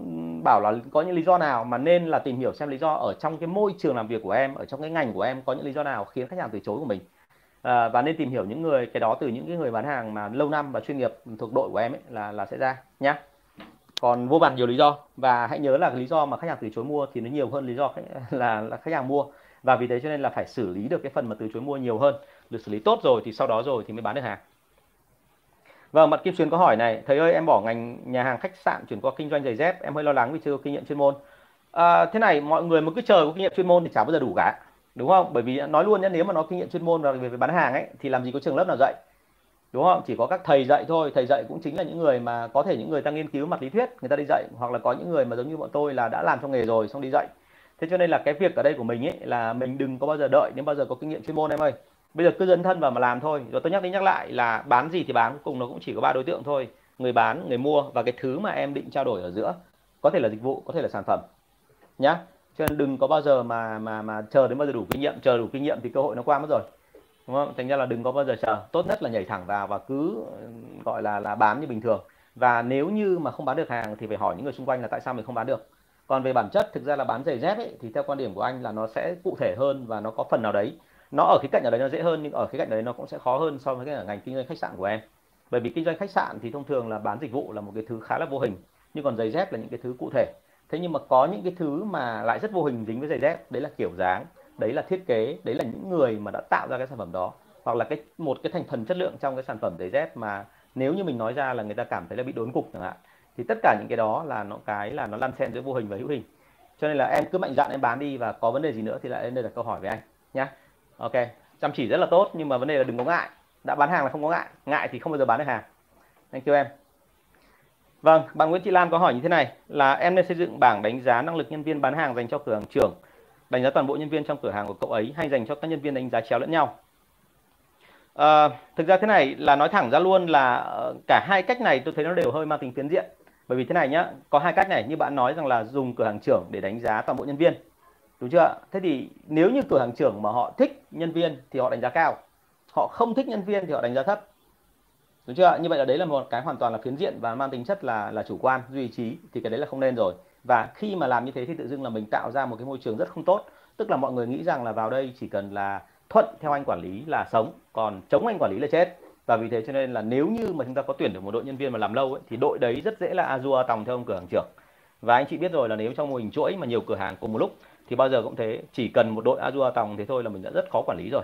bảo là có những lý do nào mà nên là tìm hiểu xem lý do ở trong cái môi trường làm việc của em ở trong cái ngành của em có những lý do nào khiến khách hàng từ chối của mình. À, và nên tìm hiểu những người cái đó từ những cái người bán hàng mà lâu năm và chuyên nghiệp thuộc đội của em ấy là là sẽ ra nhá còn vô vàn nhiều lý do. Và hãy nhớ là lý do mà khách hàng từ chối mua thì nó nhiều hơn lý do khách, <laughs> là, là khách hàng mua. Và vì thế cho nên là phải xử lý được cái phần mà từ chối mua nhiều hơn. Được xử lý tốt rồi thì sau đó rồi thì mới bán được hàng. Vâng, bạn Kim xuyên có hỏi này, thầy ơi em bỏ ngành nhà hàng khách sạn chuyển qua kinh doanh giày dép, em hơi lo lắng vì chưa có kinh nghiệm chuyên môn. À, thế này, mọi người mà cứ chờ có kinh nghiệm chuyên môn thì chả bao giờ đủ cả, đúng không? Bởi vì nói luôn nhé, nếu mà nó kinh nghiệm chuyên môn và về, về bán hàng ấy thì làm gì có trường lớp nào dạy, đúng không? Chỉ có các thầy dạy thôi, thầy dạy cũng chính là những người mà có thể những người ta nghiên cứu mặt lý thuyết, người ta đi dạy, hoặc là có những người mà giống như bọn tôi là đã làm trong nghề rồi xong đi dạy. Thế cho nên là cái việc ở đây của mình ấy là mình đừng có bao giờ đợi đến bao giờ có kinh nghiệm chuyên môn em ơi. Bây giờ cứ dấn thân vào mà làm thôi. Rồi tôi nhắc đi nhắc lại là bán gì thì bán cuối cùng nó cũng chỉ có ba đối tượng thôi. Người bán người mua và cái thứ mà em định trao đổi ở giữa. Có thể là dịch vụ có thể là sản phẩm. Nhá. Cho nên đừng có bao giờ mà mà mà chờ đến bao giờ đủ kinh nghiệm. Chờ đủ kinh nghiệm thì cơ hội nó qua mất rồi đúng không? Thành ra là đừng có bao giờ chờ. Tốt nhất là nhảy thẳng vào và cứ ừ, gọi là là bán như bình thường. Và nếu như mà không bán được hàng thì phải hỏi những người xung quanh là tại sao mình không bán được. Còn về bản chất thực ra là bán giày dép ấy, thì theo quan điểm của anh là nó sẽ cụ thể hơn và nó có phần nào đấy. Nó ở cái cạnh ở đấy nó dễ hơn nhưng ở cái cạnh đấy nó cũng sẽ khó hơn so với cái ngành kinh doanh khách sạn của em. Bởi vì kinh doanh khách sạn thì thông thường là bán dịch vụ là một cái thứ khá là vô hình nhưng còn giày dép là những cái thứ cụ thể. Thế nhưng mà có những cái thứ mà lại rất vô hình dính với giày dép đấy là kiểu dáng đấy là thiết kế, đấy là những người mà đã tạo ra cái sản phẩm đó. Hoặc là cái, một cái thành phần chất lượng trong cái sản phẩm giày dép mà nếu như mình nói ra là người ta cảm thấy là bị đốn cục chẳng hạn, thì tất cả những cái đó là nó cái là nó lăn xen giữa vô hình và hữu hình. Cho nên là em cứ mạnh dạn em bán đi và có vấn đề gì nữa thì lại lên đây là câu hỏi với anh nhé ok, chăm chỉ rất là tốt nhưng mà vấn đề là đừng có ngại. Đã bán hàng là không có ngại ngại thì không bao giờ bán được hàng. Thank you em. Vâng bạn Nguyễn Thị Lan có hỏi như thế này là em nên xây dựng bảng đánh giá năng lực nhân viên bán hàng dành cho cửa hàng trưởng đánh giá toàn bộ nhân viên trong cửa hàng của cậu ấy hay dành cho các nhân viên đánh giá chéo lẫn nhau. À, thực ra thế này là nói thẳng ra luôn là ờ, cả hai cách này tôi thấy nó đều hơi mang tính phiến diện. Bởi vì thế này nhá có hai cách này như bạn nói rằng là dùng cửa hàng trưởng để đánh giá toàn bộ nhân viên. Đúng chưa thế thì nếu như cửa hàng trưởng mà họ thích nhân viên thì họ đánh giá cao. Họ không thích nhân viên thì họ đánh giá thấp. Đúng chưa như vậy là đấy là một cái hoàn toàn là phiến diện và mang tính chất là là chủ quan duy trí thì cái đấy là không nên rồi và khi mà làm như thế thì tự dưng là mình tạo ra một cái môi trường rất không tốt. Tức là mọi người nghĩ rằng là vào đây chỉ cần là thuận theo anh quản lý là sống còn chống anh quản lý là chết. Và vì thế cho nên là nếu như mà chúng ta có tuyển được một đội nhân viên mà làm lâu ấy, thì đội đấy rất dễ là azure tòng theo ông cửa hàng trưởng. Và anh chị biết rồi là nếu trong mô hình chuỗi mà nhiều cửa hàng cùng một lúc thì bao giờ cũng thế chỉ cần một đội Azure tòng thế thôi là mình đã rất khó quản lý rồi.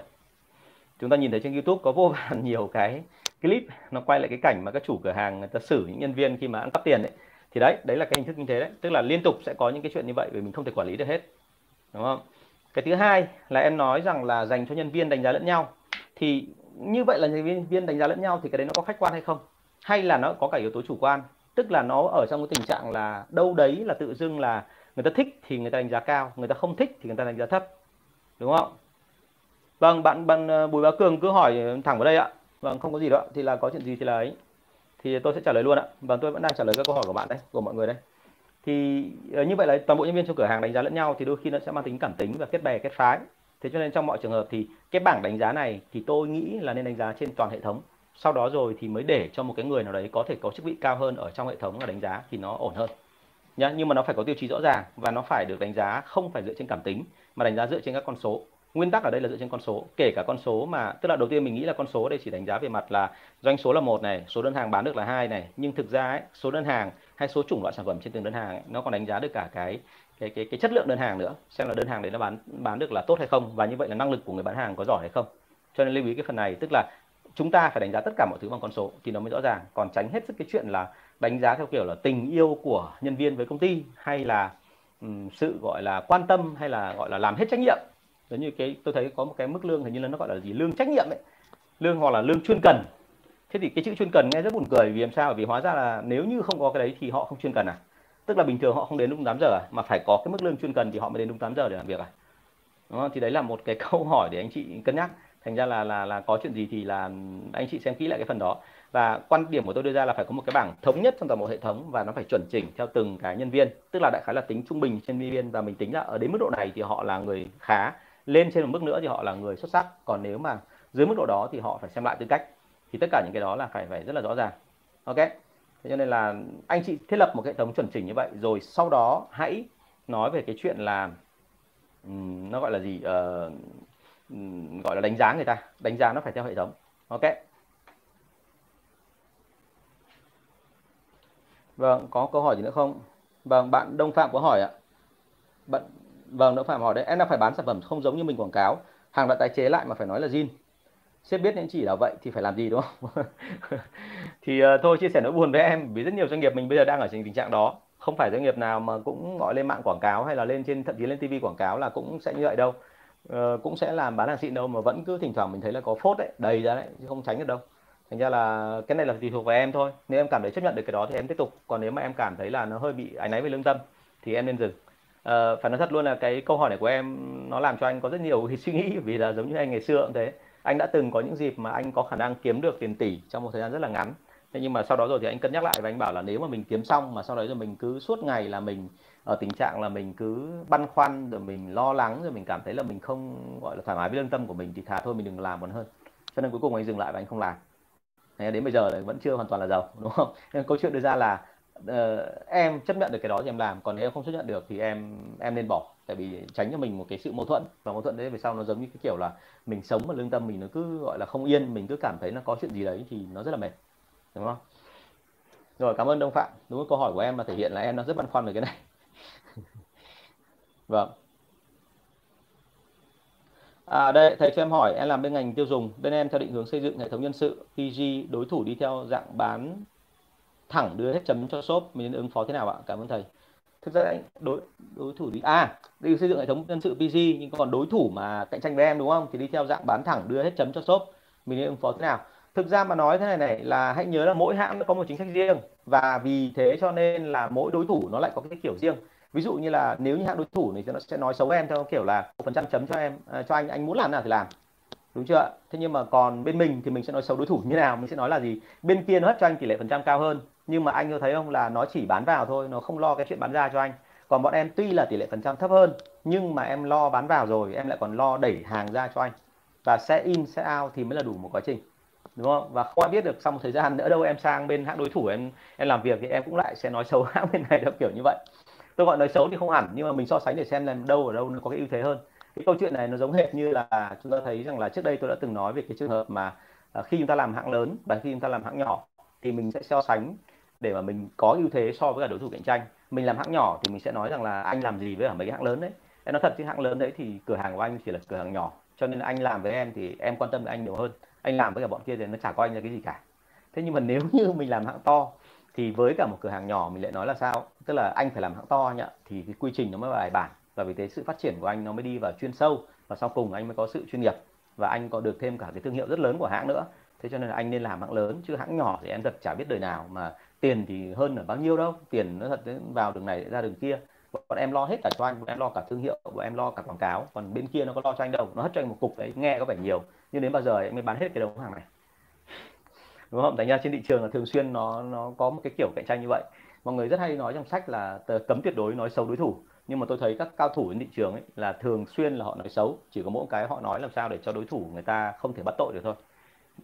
Chúng ta nhìn thấy trên YouTube có vô vàn nhiều cái clip nó quay lại cái cảnh mà các chủ cửa hàng người ta xử những nhân viên khi mà ăn cắp tiền đấy thì đấy đấy là cái hình thức như thế đấy. Tức là liên tục sẽ có những cái chuyện như vậy vì mình không thể quản lý được hết. Đúng không? Cái thứ hai là em nói rằng là dành cho nhân viên đánh giá lẫn nhau. Thì như vậy là nhân viên đánh giá lẫn nhau thì cái đấy nó có khách quan hay không? Hay là nó có cả yếu tố chủ quan? Tức là nó ở trong cái tình trạng là đâu đấy là tự dưng là người ta thích thì người ta đánh giá cao, người ta không thích thì người ta đánh giá thấp. Đúng không? Vâng bạn bạn ờ, bùi bá cường cứ hỏi thẳng vào đây ạ. Vâng không có gì đó thì là có chuyện gì thì là ấy thì tôi sẽ trả lời luôn ạ. Và tôi vẫn đang trả lời các câu hỏi của bạn đấy của mọi người đây. Thì ờ, như vậy là toàn bộ nhân viên trong cửa hàng đánh giá lẫn nhau thì đôi khi nó sẽ mang tính cảm tính và kết bè, kết phái. Thế cho nên trong mọi trường hợp thì cái bảng đánh giá này thì tôi nghĩ là nên đánh giá trên toàn hệ thống. Sau đó rồi thì mới để cho một cái người nào đấy có thể có chức vị cao hơn ở trong hệ thống là đánh giá thì nó ổn hơn. Nhá, nhưng mà nó phải có tiêu chí rõ ràng và nó phải được đánh giá không phải dựa trên cảm tính, mà đánh giá dựa trên các con số nguyên tắc ở đây là dựa trên con số kể cả con số mà tức là đầu tiên mình nghĩ là con số đây chỉ đánh giá về mặt là doanh số là một này số đơn hàng bán được là hai này. Nhưng thực ra ấy, số đơn hàng hay số chủng loại sản phẩm trên từng đơn hàng ấy, nó còn đánh giá được cả cái cái cái cái chất lượng đơn hàng nữa. Xem là đơn hàng đấy nó bán bán được là tốt hay không và như vậy là năng lực của người bán hàng có giỏi hay không. Cho nên lưu ý cái phần này tức là chúng ta phải đánh giá tất cả mọi thứ bằng con số thì nó mới rõ ràng. Còn tránh hết sức cái chuyện là đánh giá theo kiểu là tình yêu của nhân viên với công ty hay là um, sự gọi là quan tâm hay là gọi là làm hết trách nhiệm giống như cái, tôi thấy có một cái mức lương hình như là nó gọi là gì? Lương trách nhiệm ấy. Lương hoặc là lương chuyên cần. Thế thì cái chữ chuyên cần nghe rất buồn cười, vì làm sao? Vì hóa ra là nếu như không có cái đấy thì họ không chuyên cần à? Tức là bình thường họ không đến lúc 8 giờ à? Mà phải có cái mức lương chuyên cần thì họ mới đến lúc 8 giờ để làm việc à? Đúng không? thì đấy là một cái <laughs> câu hỏi để anh chị cân nhắc. Thành ra là là là có chuyện gì thì là anh chị xem kỹ lại cái phần đó. Và quan điểm của tôi đưa ra là phải có một cái bảng thống nhất trong toàn bộ hệ thống và nó phải chuẩn chỉnh theo từng cái nhân viên. Tức là đại khái là tính trung bình trên nhân viên và mình tính là ở đến mức độ này thì họ là người khá lên trên một mức nữa thì họ là người xuất sắc. Còn nếu mà dưới mức độ đó thì họ phải xem lại tư cách. Thì tất cả những cái đó là phải phải rất là rõ ràng. Ok? Thế cho nên là anh chị thiết lập một hệ thống chuẩn chỉnh như vậy rồi sau đó hãy nói về cái chuyện là um, nó gọi là gì? Uh, um, gọi là đánh giá người ta. Đánh giá nó phải theo hệ thống. Ok? Vâng có câu hỏi gì nữa không? Vâng bạn đông phạm có hỏi ạ. Bạn vâng đỗ phạm hỏi đấy em đang phải bán sản phẩm không giống như mình quảng cáo. Hàng đã tái chế lại mà phải nói là zin. Sếp biết những chỉ là vậy thì phải làm gì đúng không? <laughs> Thì uh, thôi chia sẻ nỗi buồn với em vì rất nhiều doanh nghiệp mình bây giờ đang ở trong tình trạng đó. Không phải doanh nghiệp nào mà cũng gọi lên mạng quảng cáo hay là lên trên thậm chí lên tivi quảng cáo là cũng sẽ như vậy đâu. Uh, cũng sẽ làm bán hàng xịn đâu mà vẫn cứ thỉnh thoảng mình thấy là có phốt đấy đầy ra đấy chứ không tránh được đâu. Thành ra là cái này là tùy thuộc vào em thôi. Nếu em cảm thấy chấp nhận được cái đó thì em tiếp tục. Còn nếu mà em cảm thấy là nó hơi bị áy náy về lương tâm thì em nên dừng. Ờ, phải nói thật luôn là cái câu hỏi này của em nó làm cho anh có rất nhiều suy nghĩ, vì là giống như anh ngày xưa cũng thế. Anh đã từng có những dịp mà anh có khả năng kiếm được tiền tỷ trong một thời gian rất là ngắn. Thế nhưng mà sau đó rồi thì anh cân nhắc lại và anh bảo là nếu mà mình kiếm xong mà sau đấy rồi mình cứ suốt ngày là mình ở tình trạng là mình cứ băn khoăn, rồi mình lo lắng, rồi mình cảm thấy là mình không, gọi là, thoải mái với lương tâm của mình thì thà thôi mình đừng làm còn hơn. Cho nên cuối cùng anh dừng lại và anh không làm. Thế đến bây giờ vẫn chưa hoàn toàn là giàu, đúng không? Nên câu chuyện đưa ra là uh, em chấp nhận được cái đó thì em làm còn nếu em không chấp nhận được thì em em nên bỏ tại vì tránh cho mình một cái sự mâu thuẫn và mâu thuẫn đấy về sau nó giống như cái kiểu là mình sống mà lương tâm mình nó cứ gọi là không yên mình cứ cảm thấy nó có chuyện gì đấy thì nó rất là mệt đúng không? Rồi cảm ơn đông phạm. Đúng câu hỏi của em là thể hiện là em đang rất băn khoăn về cái này. <laughs> Vâng. À đây, thầy cho em hỏi, em làm bên ngành tiêu dùng, bên em theo định hướng xây dựng hệ thống nhân sự, PG đối thủ đi theo dạng bán thẳng đưa hết chấm cho shop, mình nên ứng phó thế nào ạ? Cảm ơn thầy. Thực ra anh đối đối thủ đi à, đi xây dựng hệ thống nhân sự PG nhưng còn đối thủ mà cạnh tranh với em đúng không? Thì đi theo dạng bán thẳng đưa hết chấm cho shop, mình nên ứng phó thế nào? Thực ra mà nói thế này này là hãy nhớ là mỗi hãng nó có một chính sách riêng và vì thế cho nên là mỗi đối thủ nó lại có cái kiểu riêng ví dụ như là nếu như hãng đối thủ thì nó sẽ nói xấu em theo kiểu là một phần trăm chấm cho em à, cho anh anh muốn làm nào thì làm đúng chưa thế nhưng mà còn bên mình thì mình sẽ nói xấu đối thủ như nào mình sẽ nói là gì bên kia nó hất cho anh tỷ lệ phần trăm cao hơn nhưng mà anh có thấy không? Là nó chỉ bán vào thôi, nó không lo cái chuyện bán ra cho anh. Còn bọn em tuy là tỷ lệ phần trăm thấp hơn, nhưng mà em lo bán vào rồi, em lại còn lo đẩy hàng ra cho anh. Và sẽ in, sẽ out thì mới là đủ một quá trình. Đúng không? Và không ai biết được sau một thời gian nữa đâu em sang bên hãng đối thủ em em làm việc thì em cũng lại sẽ nói xấu <laughs> hãng bên này đâu kiểu như vậy. Tôi gọi nói xấu thì không hẳn, nhưng mà mình so sánh để xem là đâu ở đâu nó có cái ưu thế hơn. Cái câu chuyện này nó giống hệt như là chúng ta thấy rằng là trước đây tôi đã từng nói về cái trường hợp mà à, khi chúng ta làm hãng lớn và khi chúng ta làm hãng nhỏ thì mình sẽ so sánh để mà mình có ưu thế so với cả đối thủ cạnh tranh. Mình làm hãng nhỏ thì mình sẽ nói rằng là anh làm gì với cả mấy cái hãng lớn đấy. Em nói thật chứ, hãng lớn đấy thì cửa hàng của anh chỉ là cửa hàng nhỏ, cho nên anh làm với em thì em quan tâm với anh nhiều hơn. Anh làm với cả bọn kia thì nó chả coi anh là cái gì cả. Thế nhưng mà <laughs> nếu như mình làm hãng to thì với cả một cửa hàng nhỏ mình lại nói là sao? Tức là anh phải làm hãng to nhá thì cái quy trình nó mới bài bản. Và vì thế sự phát triển của anh nó mới đi vào chuyên sâu, và sau cùng anh mới có sự chuyên nghiệp, và anh có được thêm cả cái thương hiệu rất lớn của hãng nữa thế cho nên là anh nên làm hãng lớn chứ hãng nhỏ thì em thật chả biết đời nào mà tiền thì hơn ở bao nhiêu đâu tiền nó thật vào đường này ra đường kia bọn em lo hết cả cho anh bọn em lo cả thương hiệu bọn em lo cả quảng cáo còn bên kia nó có lo cho anh đâu nó hất cho anh một cục đấy nghe có vẻ nhiều nhưng đến bao giờ em mới bán hết cái đống hàng này đúng không? Thành ra trên thị trường là thường xuyên nó nó có một cái kiểu cạnh tranh như vậy. Mọi người rất hay nói trong sách là cấm tuyệt đối nói xấu đối thủ. Nhưng mà tôi thấy các cao thủ trên thị trường ấy là thường xuyên là họ nói xấu, chỉ có mỗi cái họ nói làm sao để cho đối thủ người ta không thể bắt tội được thôi.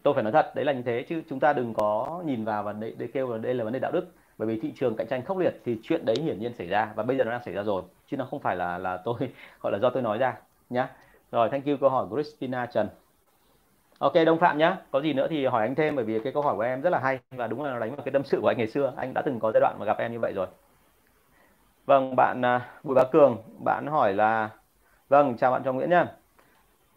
Tôi phải nói thật, đấy là như thế chứ chúng ta đừng có nhìn vào và để, để kêu là đây là vấn đề đạo đức. Bởi vì thị trường cạnh tranh khốc liệt thì chuyện đấy hiển nhiên xảy ra và bây giờ nó đang xảy ra rồi, chứ nó không phải là là tôi <laughs> gọi là do tôi nói ra nhá. Rồi, thank you câu hỏi của Christina Trần. Ok Đông Phạm nhá, có gì nữa thì hỏi anh thêm bởi vì cái câu hỏi của em rất là hay và đúng là nó đánh vào cái tâm sự của anh ngày xưa, anh đã từng có giai đoạn mà gặp em như vậy rồi. Vâng, bạn à, Bùi Bá Cường, bạn hỏi là Vâng, chào bạn Trọng Nguyễn nhá.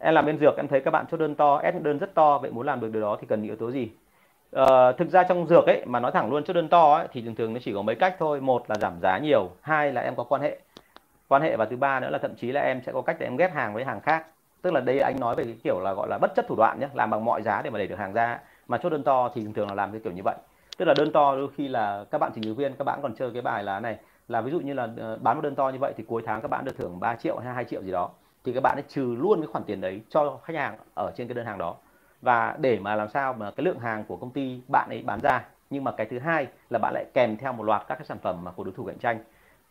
Em làm bên dược, em thấy các bạn chốt đơn to, ép đơn rất to, vậy muốn làm được điều đó thì cần yếu tố gì? ờ, thực ra trong dược ấy mà nói thẳng luôn chốt đơn to ấy, thì thường thường nó chỉ có mấy cách thôi, một là giảm giá nhiều, hai là em có quan hệ, quan hệ và thứ ba nữa là thậm chí là em sẽ có cách để em ghép hàng với hàng khác. Tức là đây anh nói về cái kiểu là gọi là bất chấp thủ đoạn nhé làm bằng mọi giá để mà đẩy được hàng ra. Mà chốt đơn to thì thường thường là làm cái kiểu như vậy. Tức là đơn to đôi khi là các bạn trình dự viên các bạn còn chơi cái bài là này là ví dụ như là ờ, bán một đơn to như vậy thì cuối tháng các bạn được thưởng 3 triệu hay 2 triệu gì đó thì các bạn ấy trừ luôn cái khoản tiền đấy cho khách hàng ở trên cái đơn hàng đó. Và để mà làm sao mà cái lượng hàng của công ty bạn ấy bán ra nhưng mà cái thứ hai là bạn lại kèm theo một loạt các cái sản phẩm mà của đối thủ cạnh tranh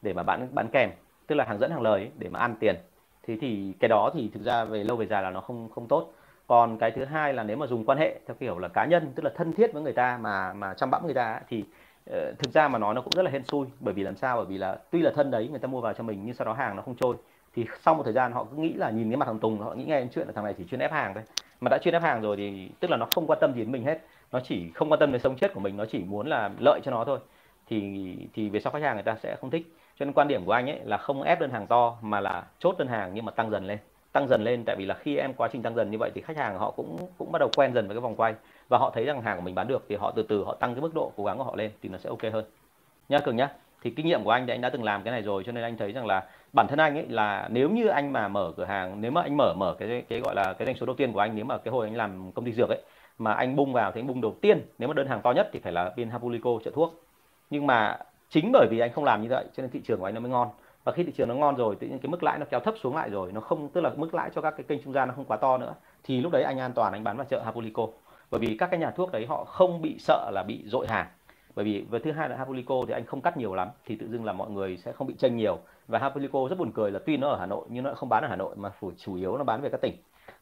để mà bạn bán kèm tức là hàng dẫn hàng lời ấy, để mà ăn tiền. Thì thì cái đó thì thực ra về lâu về dài là nó không không tốt. Còn cái thứ hai là nếu mà dùng quan hệ theo kiểu là cá nhân tức là thân thiết với người ta mà mà chăm bẵm người ta thì uh, thực ra mà nói nó cũng rất là hên xui. Bởi vì làm sao? Bởi vì là tuy là thân đấy người ta mua vào cho mình nhưng sau đó hàng nó không trôi thì sau một thời gian họ cứ nghĩ là nhìn cái mặt thằng Tùng, họ nghĩ nghe chuyện là thằng này chỉ chuyên ép hàng thôi. Mà đã chuyên ép hàng rồi thì, tức là nó không quan tâm gì đến mình hết. Nó chỉ không quan tâm đến sống chết của mình, nó chỉ muốn là lợi cho nó thôi. Thì thì về sau khách hàng người ta sẽ không thích. Cho nên quan điểm của anh ấy là không ép đơn hàng to, mà là chốt đơn hàng nhưng mà tăng dần lên. Tăng dần lên tại vì là khi em quá trình tăng dần như vậy thì khách hàng họ cũng cũng bắt đầu quen dần với cái vòng quay. Và họ thấy rằng hàng của mình bán được thì họ từ từ họ tăng cái mức độ cố gắng của họ lên thì nó sẽ ok hơn. Nhá cường nhá thì kinh nghiệm của anh thì anh đã từng làm cái này rồi, cho nên anh thấy rằng là bản thân anh ấy là nếu như anh mà mở cửa hàng, nếu mà anh mở mở cái cái gọi là cái doanh số đầu tiên của anh, nếu mà cái hồi anh làm công ty dược ấy, mà anh bung vào thì anh bung đầu tiên, nếu mà đơn hàng to nhất thì phải là viên Hapulico trợ thuốc. Nhưng mà chính bởi vì anh không làm như vậy, cho nên thị trường của anh nó mới ngon. Và khi thị trường nó ngon rồi, tự nhiên cái mức lãi nó kéo thấp xuống lại rồi, nó không, tức là mức lãi cho các cái kênh trung gian nó không quá to nữa, thì lúc đấy anh an toàn anh bán vào chợ Hapulico. Bởi vì các cái nhà thuốc đấy họ không bị sợ là bị dội hàng bởi vì và thứ hai là Hapulico thì anh không cắt nhiều lắm thì tự dưng là mọi người sẽ không bị tranh nhiều. Và Hapulico rất buồn cười là tuy nó ở Hà Nội nhưng nó không bán ở Hà Nội mà chủ yếu nó bán về các tỉnh.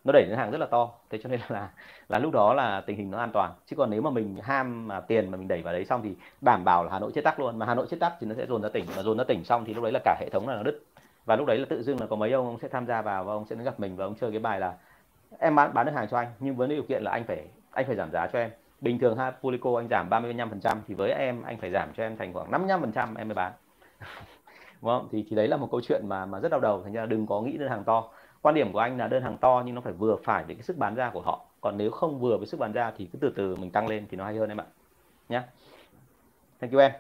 Nó đẩy đến hàng rất là to thế cho nên <laughs> là là lúc đó là tình hình nó an toàn. Chứ còn nếu mà mình ham mà tiền mà mình đẩy vào đấy xong thì đảm bảo là Hà Nội chết tắc luôn. Mà Hà Nội chết tắc thì nó sẽ dồn ra tỉnh mà dồn ra tỉnh xong thì lúc đấy là cả hệ thống là nó đứt. Và lúc đấy là tự dưng là có mấy ông, ông sẽ tham gia vào và ông sẽ đến gặp mình và ông chơi cái bài là em bán bán được hàng cho anh nhưng với điều kiện là anh phải anh phải giảm giá cho em bình thường ha, Pulico anh giảm 35% thì với em, anh phải giảm cho em thành khoảng 55% em mới bán. Đúng <laughs> vâng, không thì thì đấy là một câu chuyện mà mà rất đau đầu. Thành ra đừng có nghĩ đơn hàng to. Quan điểm của anh là đơn hàng to nhưng nó phải vừa phải với cái sức bán ra của họ. Còn nếu không vừa với sức bán ra thì cứ từ từ mình tăng lên thì nó hay hơn em ạ. Nhé thank you em.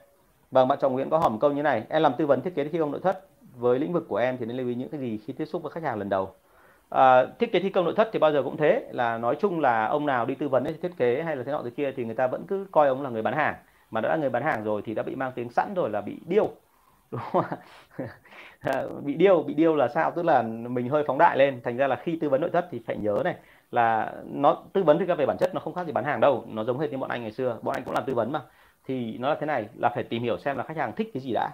Vâng bạn trọng nguyễn có hỏi một câu như này. Em làm tư vấn thiết kế thi công nội thất. Với lĩnh vực của em thì nên lưu ý những cái gì khi tiếp xúc với khách hàng lần đầu? À, thiết kế thi công nội thất thì bao giờ cũng thế là nói chung là ông nào đi tư vấn ấy, thiết kế hay là thế nọ thế kia thì người ta vẫn cứ coi ông là người bán hàng. Mà đã là người bán hàng rồi thì đã bị mang tiếng sẵn rồi là bị điêu. <laughs> Đúng không <laughs> bị điêu bị điêu là sao? Tức là mình hơi phóng đại lên. Thành ra là khi tư vấn nội thất thì phải nhớ này là nó tư vấn thì về bản chất nó không khác gì bán hàng đâu. Nó giống hệt như bọn anh ngày xưa. Bọn anh cũng làm tư vấn mà. Thì nó là thế này là phải tìm hiểu xem là khách hàng thích cái gì đã.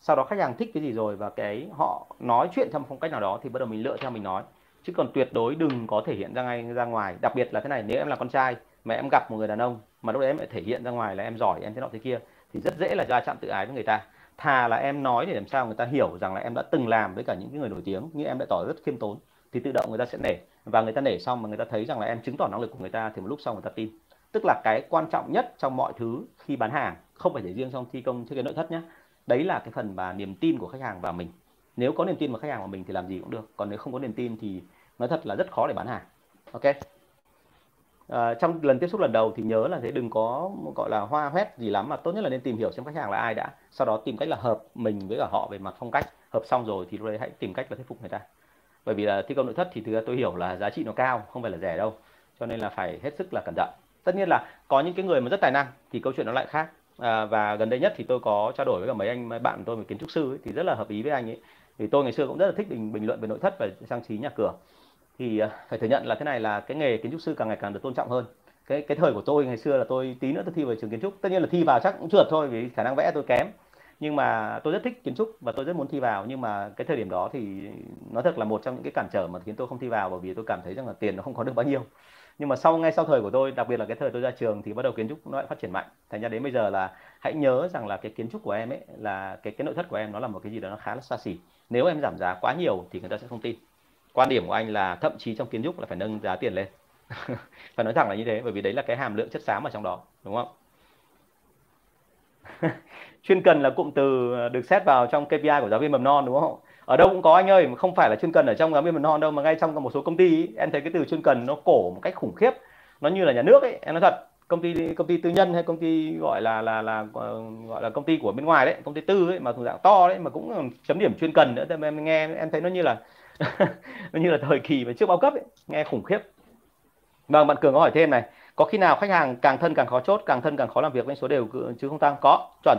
Sau đó khách hàng thích cái gì rồi và cái họ nói chuyện theo một phong cách nào đó thì bắt đầu mình lựa theo mình nói chứ còn tuyệt đối đừng có thể hiện ra ngay, ra ngoài. Đặc biệt là thế này, nếu em là con trai mà em gặp một người đàn ông mà lúc đấy em lại thể hiện ra ngoài là em giỏi, em thế nọ thế kia, thì rất dễ là ra chạm tự ái với người ta. Thà là em nói để làm sao người ta hiểu rằng là em đã từng làm với cả những cái người nổi tiếng nhưng em đã tỏ rất khiêm tốn, thì tự động người ta sẽ nể. Và người ta nể xong mà người ta thấy rằng là em chứng tỏ năng lực của người ta thì một lúc sau người ta tin. Tức là cái quan trọng nhất trong mọi thứ khi bán hàng, không phải để riêng trong thi công thiết kế nội thất nhé đấy là cái phần mà niềm tin của khách hàng vào mình nếu có niềm tin vào khách hàng của mình thì làm gì cũng được. Còn nếu không có niềm tin thì nói thật là rất khó để bán hàng. Ok? À, trong lần tiếp xúc lần đầu thì nhớ là thế đừng có gọi là hoa hoét gì lắm mà tốt nhất là nên tìm hiểu xem khách hàng là ai đã. Sau đó tìm cách là hợp mình với cả họ về mặt phong cách. Hợp xong rồi thì lúc đấy hãy tìm cách là thuyết phục người ta. Bởi vì là thi công nội thất thì thứ ra tôi hiểu là giá trị nó cao không phải là rẻ đâu. Cho nên là phải hết sức là cẩn thận. Tất nhiên là có những cái người mà rất tài năng thì câu chuyện nó lại khác. À, và gần đây nhất thì tôi có trao đổi với cả mấy anh mấy bạn tôi về kiến trúc sư ấy, thì rất là hợp ý với anh ấy thì tôi ngày xưa cũng rất là thích bình bình luận về nội thất và trang trí nhà cửa. Thì à, phải thừa nhận là thế này là cái nghề kiến trúc sư càng ngày càng được tôn trọng hơn. Cái cái thời của tôi ngày xưa là tôi tí nữa tôi thi vào trường kiến trúc. Tất nhiên là thi vào chắc cũng trượt thôi vì khả năng vẽ tôi kém. Nhưng mà tôi rất thích kiến trúc và tôi rất muốn thi vào. Nhưng mà cái thời điểm đó thì nó thật là một trong những cái cản trở mà khiến tôi không thi vào bởi vì tôi cảm thấy rằng là tiền nó không có được bao nhiêu. Nhưng mà sau, ngay sau thời của tôi, đặc biệt là cái thời tôi ra trường thì bắt đầu kiến trúc nó lại phát triển mạnh. Thành ra đến bây giờ là hãy nhớ rằng là cái kiến trúc của em ấy là, cái cái nội thất của em nó là một cái gì đó nó khá là xa xỉ nếu em giảm giá quá nhiều thì người ta sẽ không tin. Quan điểm của anh là thậm chí trong kiến trúc là phải nâng giá tiền lên. <laughs> Phải nói thẳng là như thế bởi vì đấy là cái hàm lượng chất xám ở trong đó đúng không? <laughs> Chuyên cần là cụm từ được xét vào trong KPI của giáo viên mầm non đúng không? Ở đâu cũng có anh ơi không phải là chuyên cần ở trong giáo viên mầm non đâu mà ngay trong một số công ty ấy, em thấy cái từ chuyên cần nó cổ một cách khủng khiếp. Nó như là nhà nước ấy em nói thật công ty công ty tư nhân hay công ty gọi là là là gọi là công ty của bên ngoài đấy công ty tư ấy mà thuộc dạng to đấy mà cũng chấm điểm chuyên cần nữa em, em nghe em thấy nó như là <laughs> nó như là thời kỳ mà trước bao cấp ấy, nghe khủng khiếp. Vâng bạn cường có hỏi thêm này có khi nào khách hàng càng thân càng khó chốt càng thân càng khó làm việc với số đều chứ không tăng? Có chuẩn.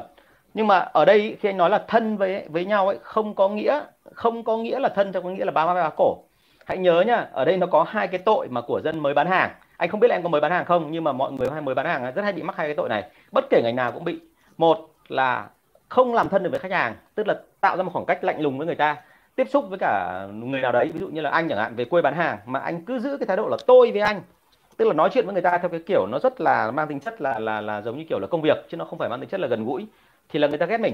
Nhưng mà ở đây khi anh nói là thân với với nhau ấy không có nghĩa không có nghĩa là thân theo có nghĩa là ba ba ba cổ. Hãy nhớ nhá ở đây nó có hai cái tội mà của dân mới bán hàng anh không biết là em có mới bán hàng không nhưng mà mọi người hay mới bán hàng rất hay bị mắc hai cái tội này. Bất kể ngành nào cũng bị. Một là không làm thân được với khách hàng tức là tạo ra một khoảng cách lạnh lùng với người ta tiếp xúc với cả người nào đấy. Ví dụ như là anh chẳng hạn về quê bán hàng mà anh cứ giữ cái thái độ là tôi với anh. Tức là nói chuyện với người ta theo cái kiểu nó rất là mang tính chất là là là giống như kiểu là công việc chứ nó không phải mang tính chất là gần gũi thì là người ta ghét mình.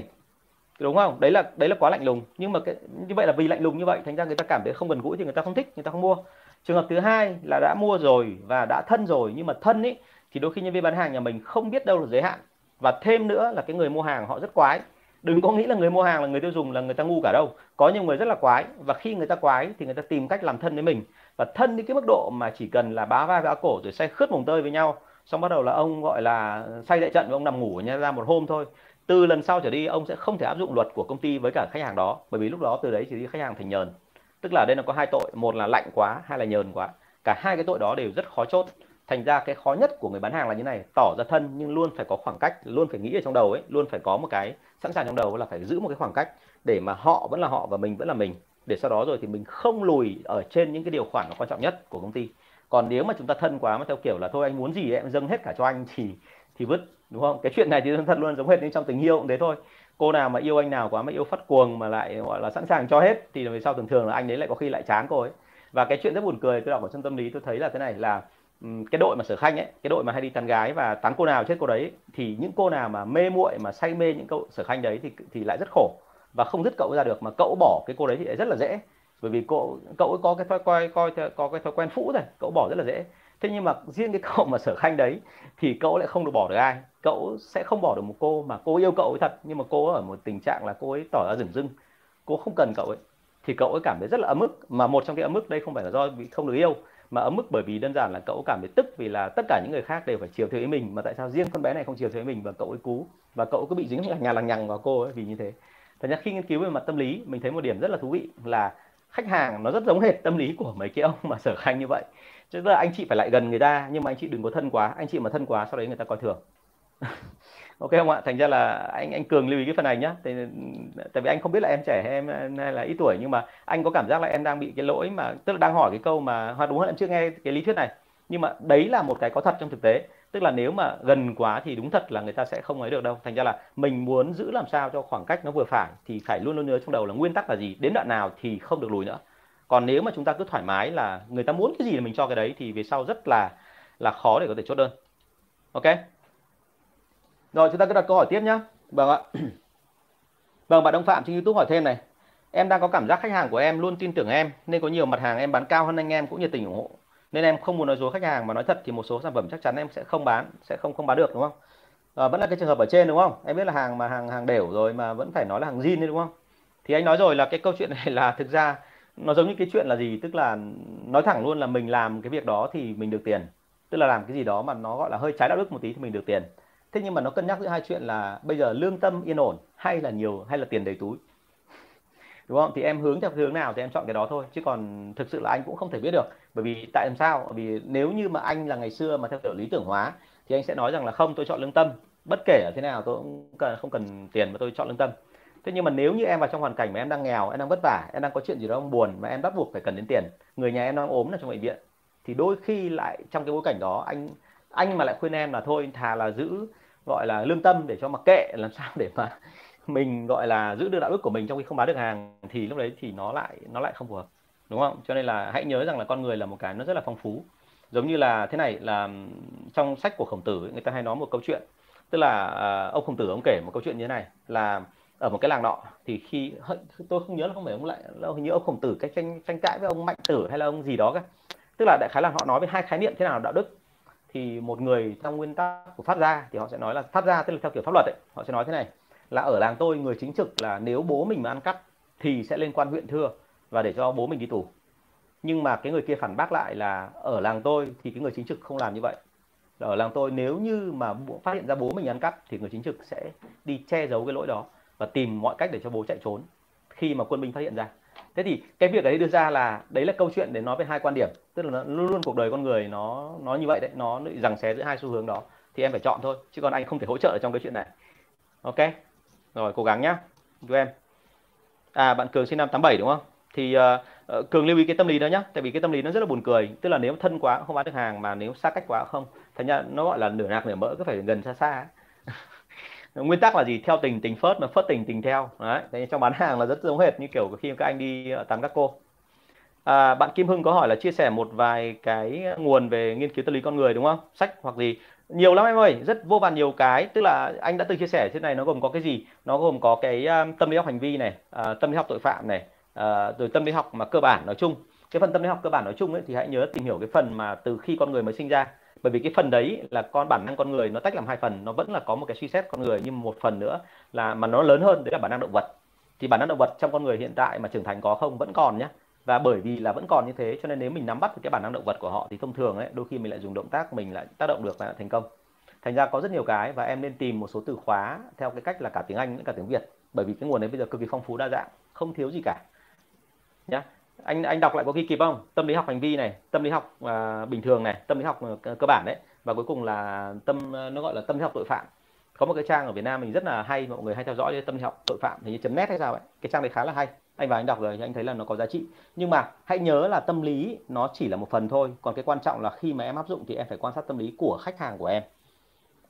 Đúng không? Đấy là đấy là quá lạnh lùng. Nhưng mà cái, như vậy là vì lạnh lùng như vậy thành ra người ta cảm thấy không gần gũi thì người ta không thích người ta không mua trường hợp thứ hai là đã mua rồi và đã thân rồi, nhưng mà thân ấy thì đôi khi nhân viên bán hàng nhà mình không biết đâu là giới hạn. Và thêm nữa là cái người mua hàng họ rất quái. Đừng có nghĩ là người mua hàng là người tiêu dùng, là người ta ngu cả đâu. Có nhiều người rất là quái và khi người ta quái thì người ta tìm cách làm thân với mình. Và thân đến cái mức độ mà chỉ cần là bá vai bá cổ rồi say khướt mồng tơi với nhau, xong bắt đầu là ông gọi là say đại trận và ông nằm ngủ nha ra một hôm thôi. Từ lần sau trở đi, ông sẽ không thể áp dụng luật của công ty với cả khách hàng đó, bởi vì lúc đó từ đấy chỉ khách hàng thành nhờn tức là đây nó có hai tội, một là lạnh quá, hai là nhờn quá. Cả hai cái tội đó đều rất khó chốt. Thành ra cái khó nhất của người bán hàng là như này, tỏ ra thân nhưng luôn phải có khoảng cách, luôn phải nghĩ ở trong đầu ấy, luôn phải có một cái sẵn sàng trong đầu là phải giữ một cái khoảng cách để mà họ vẫn là họ và mình vẫn là mình. Để sau đó rồi thì mình không lùi ở trên những cái điều khoản quan trọng nhất của công ty. Còn nếu mà chúng ta thân quá mà theo kiểu là thôi anh muốn gì em dâng hết cả cho anh thì thì vứt, đúng không? Cái chuyện này thì thân luôn, giống hết như trong tình yêu cũng thế thôi cô nào mà yêu anh nào quá mà yêu phát cuồng mà lại, gọi là, sẵn sàng cho hết thì về sau thường thường là anh ấy lại có khi lại chán cô ấy. Và cái chuyện rất buồn cười tôi đọc ở trong tâm lý tôi thấy là thế này là cái đội mà sở khanh ấy, cái đội mà hay đi tán gái và tán cô nào chết cô đấy thì những cô nào mà mê muội, mà say mê những cậu sở khanh đấy thì thì lại rất khổ. Và không dứt cậu ra được mà cậu bỏ cái cô đấy thì lại rất là dễ. Bởi vì cậu cậu ấy có cái thói coi coi có cái thói quen phũ rồi cậu bỏ rất là dễ thế nhưng mà riêng cái cậu mà sở khanh đấy thì cậu lại không được bỏ được ai. Cậu sẽ không bỏ được một cô mà cô yêu cậu ấy thật, nhưng mà cô ở một tình trạng là cô ấy tỏ ra rừng rưng. Cô không cần cậu ấy. Thì cậu ấy cảm thấy rất là ấm ức, mà một trong cái ấm ức đây không phải là do bị không được yêu, mà ấm ức bởi vì đơn giản là cậu cảm thấy tức vì là tất cả những người khác đều phải chiều theo ý mình, mà tại sao riêng con bé này không chiều theo ý mình và cậu ấy cú? Và cậu cứ bị dính lằng nhà lằng nhằng vào cô ấy vì như thế. Thật ra khi nghiên cứu về mặt tâm lý, mình thấy một điểm rất là thú vị là khách hàng nó rất giống hệt tâm lý của mấy cái ông mà sở khanh như vậy tức là anh chị phải lại gần người ta nhưng mà anh chị đừng có thân quá anh chị mà thân quá sau đấy người ta coi thường. <laughs> Ok không ạ? Thành ra là anh anh cường lưu ý cái phần này nhá. Tại, tại vì anh không biết là em trẻ hay em hay là ít tuổi nhưng mà anh có cảm giác là em đang bị cái lỗi mà tức là đang hỏi cái câu mà hoặc đúng hơn em chưa nghe cái lý thuyết này. Nhưng mà đấy là một cái có thật trong thực tế. Tức là nếu mà gần quá thì đúng thật là người ta sẽ không ấy được đâu. Thành ra là mình muốn giữ làm sao cho khoảng cách nó vừa phải thì phải luôn luôn nhớ trong đầu là nguyên tắc là gì. Đến đoạn nào thì không được lùi nữa còn nếu mà chúng ta cứ thoải mái là người ta muốn cái gì là mình cho cái đấy thì về sau rất là là khó để có thể chốt đơn. Ok? Rồi chúng ta cứ đặt câu hỏi tiếp nhá, vâng ạ. <clears throat> Vâng bạn Đông Phạm trên YouTube hỏi thêm này. Em đang có cảm giác khách hàng của em luôn tin tưởng em nên có nhiều mặt hàng em bán cao hơn anh em cũng nhiệt tình ủng hộ. Nên em không muốn nói dối khách hàng mà nói thật thì một số sản phẩm chắc chắn em sẽ không bán sẽ không không bán được đúng không? À, vẫn là cái trường hợp ở trên đúng không? Em biết là hàng mà hàng hàng đều rồi mà vẫn phải nói là hàng zin đấy đúng không? Thì anh nói rồi là cái câu chuyện này là thực ra nó giống như cái chuyện là gì? Tức là nói thẳng luôn là mình làm cái việc đó thì mình được tiền. Tức là làm cái gì đó mà nó gọi là hơi trái đạo đức một tí thì mình được tiền. Thế nhưng mà nó cân nhắc giữa hai chuyện là bây giờ lương tâm yên ổn hay là nhiều, hay là tiền đầy túi? <laughs> Đúng không? Thì em hướng theo hướng nào thì em chọn cái đó thôi. Chứ còn thực sự là anh cũng không thể biết được. Bởi vì tại làm sao? Bởi vì nếu như mà anh là ngày xưa mà theo kiểu lý tưởng hóa, thì anh sẽ nói rằng là không, tôi chọn lương tâm. Bất kể ở thế nào, tôi cũng cần không cần tiền mà tôi chọn lương tâm thế nhưng mà nếu như em vào trong hoàn cảnh mà em đang nghèo em đang vất vả em đang có chuyện gì đó buồn mà em bắt buộc phải cần đến tiền người nhà em đang ốm ở trong bệnh viện thì đôi khi lại trong cái bối cảnh đó anh anh mà lại khuyên em là thôi thà là giữ gọi là lương tâm để cho mặc kệ làm sao để mà <laughs> mình gọi là giữ được đạo đức của mình trong khi không bán được hàng thì lúc đấy thì nó lại nó lại không phù hợp đúng không? Cho nên là hãy nhớ rằng là con người là một cái nó rất là phong phú. Giống như là thế này là trong sách của khổng tử người ta hay nói một câu chuyện tức là uh, ông khổng tử ông kể một câu chuyện như thế này là ở một cái làng nọ, thì khi tôi không nhớ là không phải ông lại, là hình như ông khổng tử cách tranh tranh cãi với ông mạnh tử hay là ông gì đó cả tức là đại khái là họ nói về hai khái niệm thế nào là đạo đức. Thì một người trong nguyên tắc của pháp gia thì họ sẽ nói là, pháp gia tức là theo kiểu pháp luật ấy, họ sẽ nói thế này, là ở làng tôi người chính trực là nếu bố mình mà ăn cắp thì sẽ lên quan huyện thưa và để cho bố mình đi tù. Nhưng mà cái người kia phản bác lại là, ở làng tôi thì cái người chính trực không làm như vậy. Ở làng tôi nếu như mà phát hiện ra bố mình ăn cắp thì người chính trực sẽ đi che giấu cái lỗi đó và tìm mọi cách để cho bố chạy trốn khi mà quân binh phát hiện ra. Thế thì cái việc đấy đưa ra là đấy là câu chuyện để nói về hai quan điểm. Tức là nó, luôn luôn cuộc đời con người nó nó như vậy đấy nó rằng xé giữa hai xu hướng đó. Thì em phải chọn thôi chứ còn anh không thể hỗ trợ trong cái chuyện này. Ok? Rồi cố gắng nhá chú em. À bạn cường sinh năm 87 đúng không? Thì uh, cường lưu ý cái tâm lý đó nhá tại vì cái tâm lý nó rất là buồn cười. Tức là nếu thân quá không bán được hàng mà nếu xa cách quá không. Thành ra nó gọi là nửa nạc nửa mỡ cứ phải gần xa xa nguyên tắc là gì? Theo tình tình phớt mà phớt tình tình theo. Đấy thế trong bán hàng là rất giống hệt như kiểu khi các anh đi ờ, tắm các cô. À, bạn Kim Hưng có hỏi là chia sẻ một vài cái nguồn về nghiên cứu tâm lý con người đúng không? Sách hoặc gì? Nhiều lắm em ơi rất vô vàn nhiều cái. Tức là anh đã từng chia sẻ trên này nó gồm có cái gì? Nó gồm có cái um, tâm lý học hành vi này uh, tâm lý học tội phạm này uh, rồi tâm lý học mà cơ bản nói chung. Cái phần tâm lý học cơ bản nói chung ấy thì hãy nhớ tìm hiểu cái phần mà từ khi con người mới sinh ra bởi vì cái phần đấy là con, bản năng con người nó tách làm hai phần, nó vẫn là có một cái suy xét con người nhưng một phần nữa là mà nó lớn hơn, đấy là bản năng động vật. Thì bản năng động vật trong con người hiện tại mà trưởng thành có không? Vẫn còn nhé và bởi vì là vẫn còn như thế, cho nên nếu mình nắm bắt được cái bản năng động vật của họ thì thông thường ấy, đôi khi mình lại dùng động tác mình lại tác động được và thành công. Thành ra có rất nhiều cái và em nên tìm một số từ khóa theo cái cách là cả tiếng Anh lẫn cả tiếng Việt. Bởi vì cái nguồn đấy bây giờ cực kỳ phong phú đa dạng, không thiếu gì cả nhá anh anh đọc lại có ghi kịp không? Tâm lý học hành vi này tâm lý học uh, bình thường này tâm lý học ờ, cơ bản đấy. Và cuối cùng là tâm ờ, nó gọi là tâm lý học tội phạm. Có một cái trang ở Việt Nam mình rất là hay mọi người hay theo dõi tâm lý học tội phạm thì như chấm net hay sao ấy. Cái trang đấy khá là hay. Anh và anh đọc rồi thì anh thấy là nó có giá trị. Nhưng mà hãy nhớ là tâm lý nó chỉ là một phần thôi. Còn cái quan trọng là khi mà em áp dụng thì em phải quan sát tâm lý của khách hàng của em.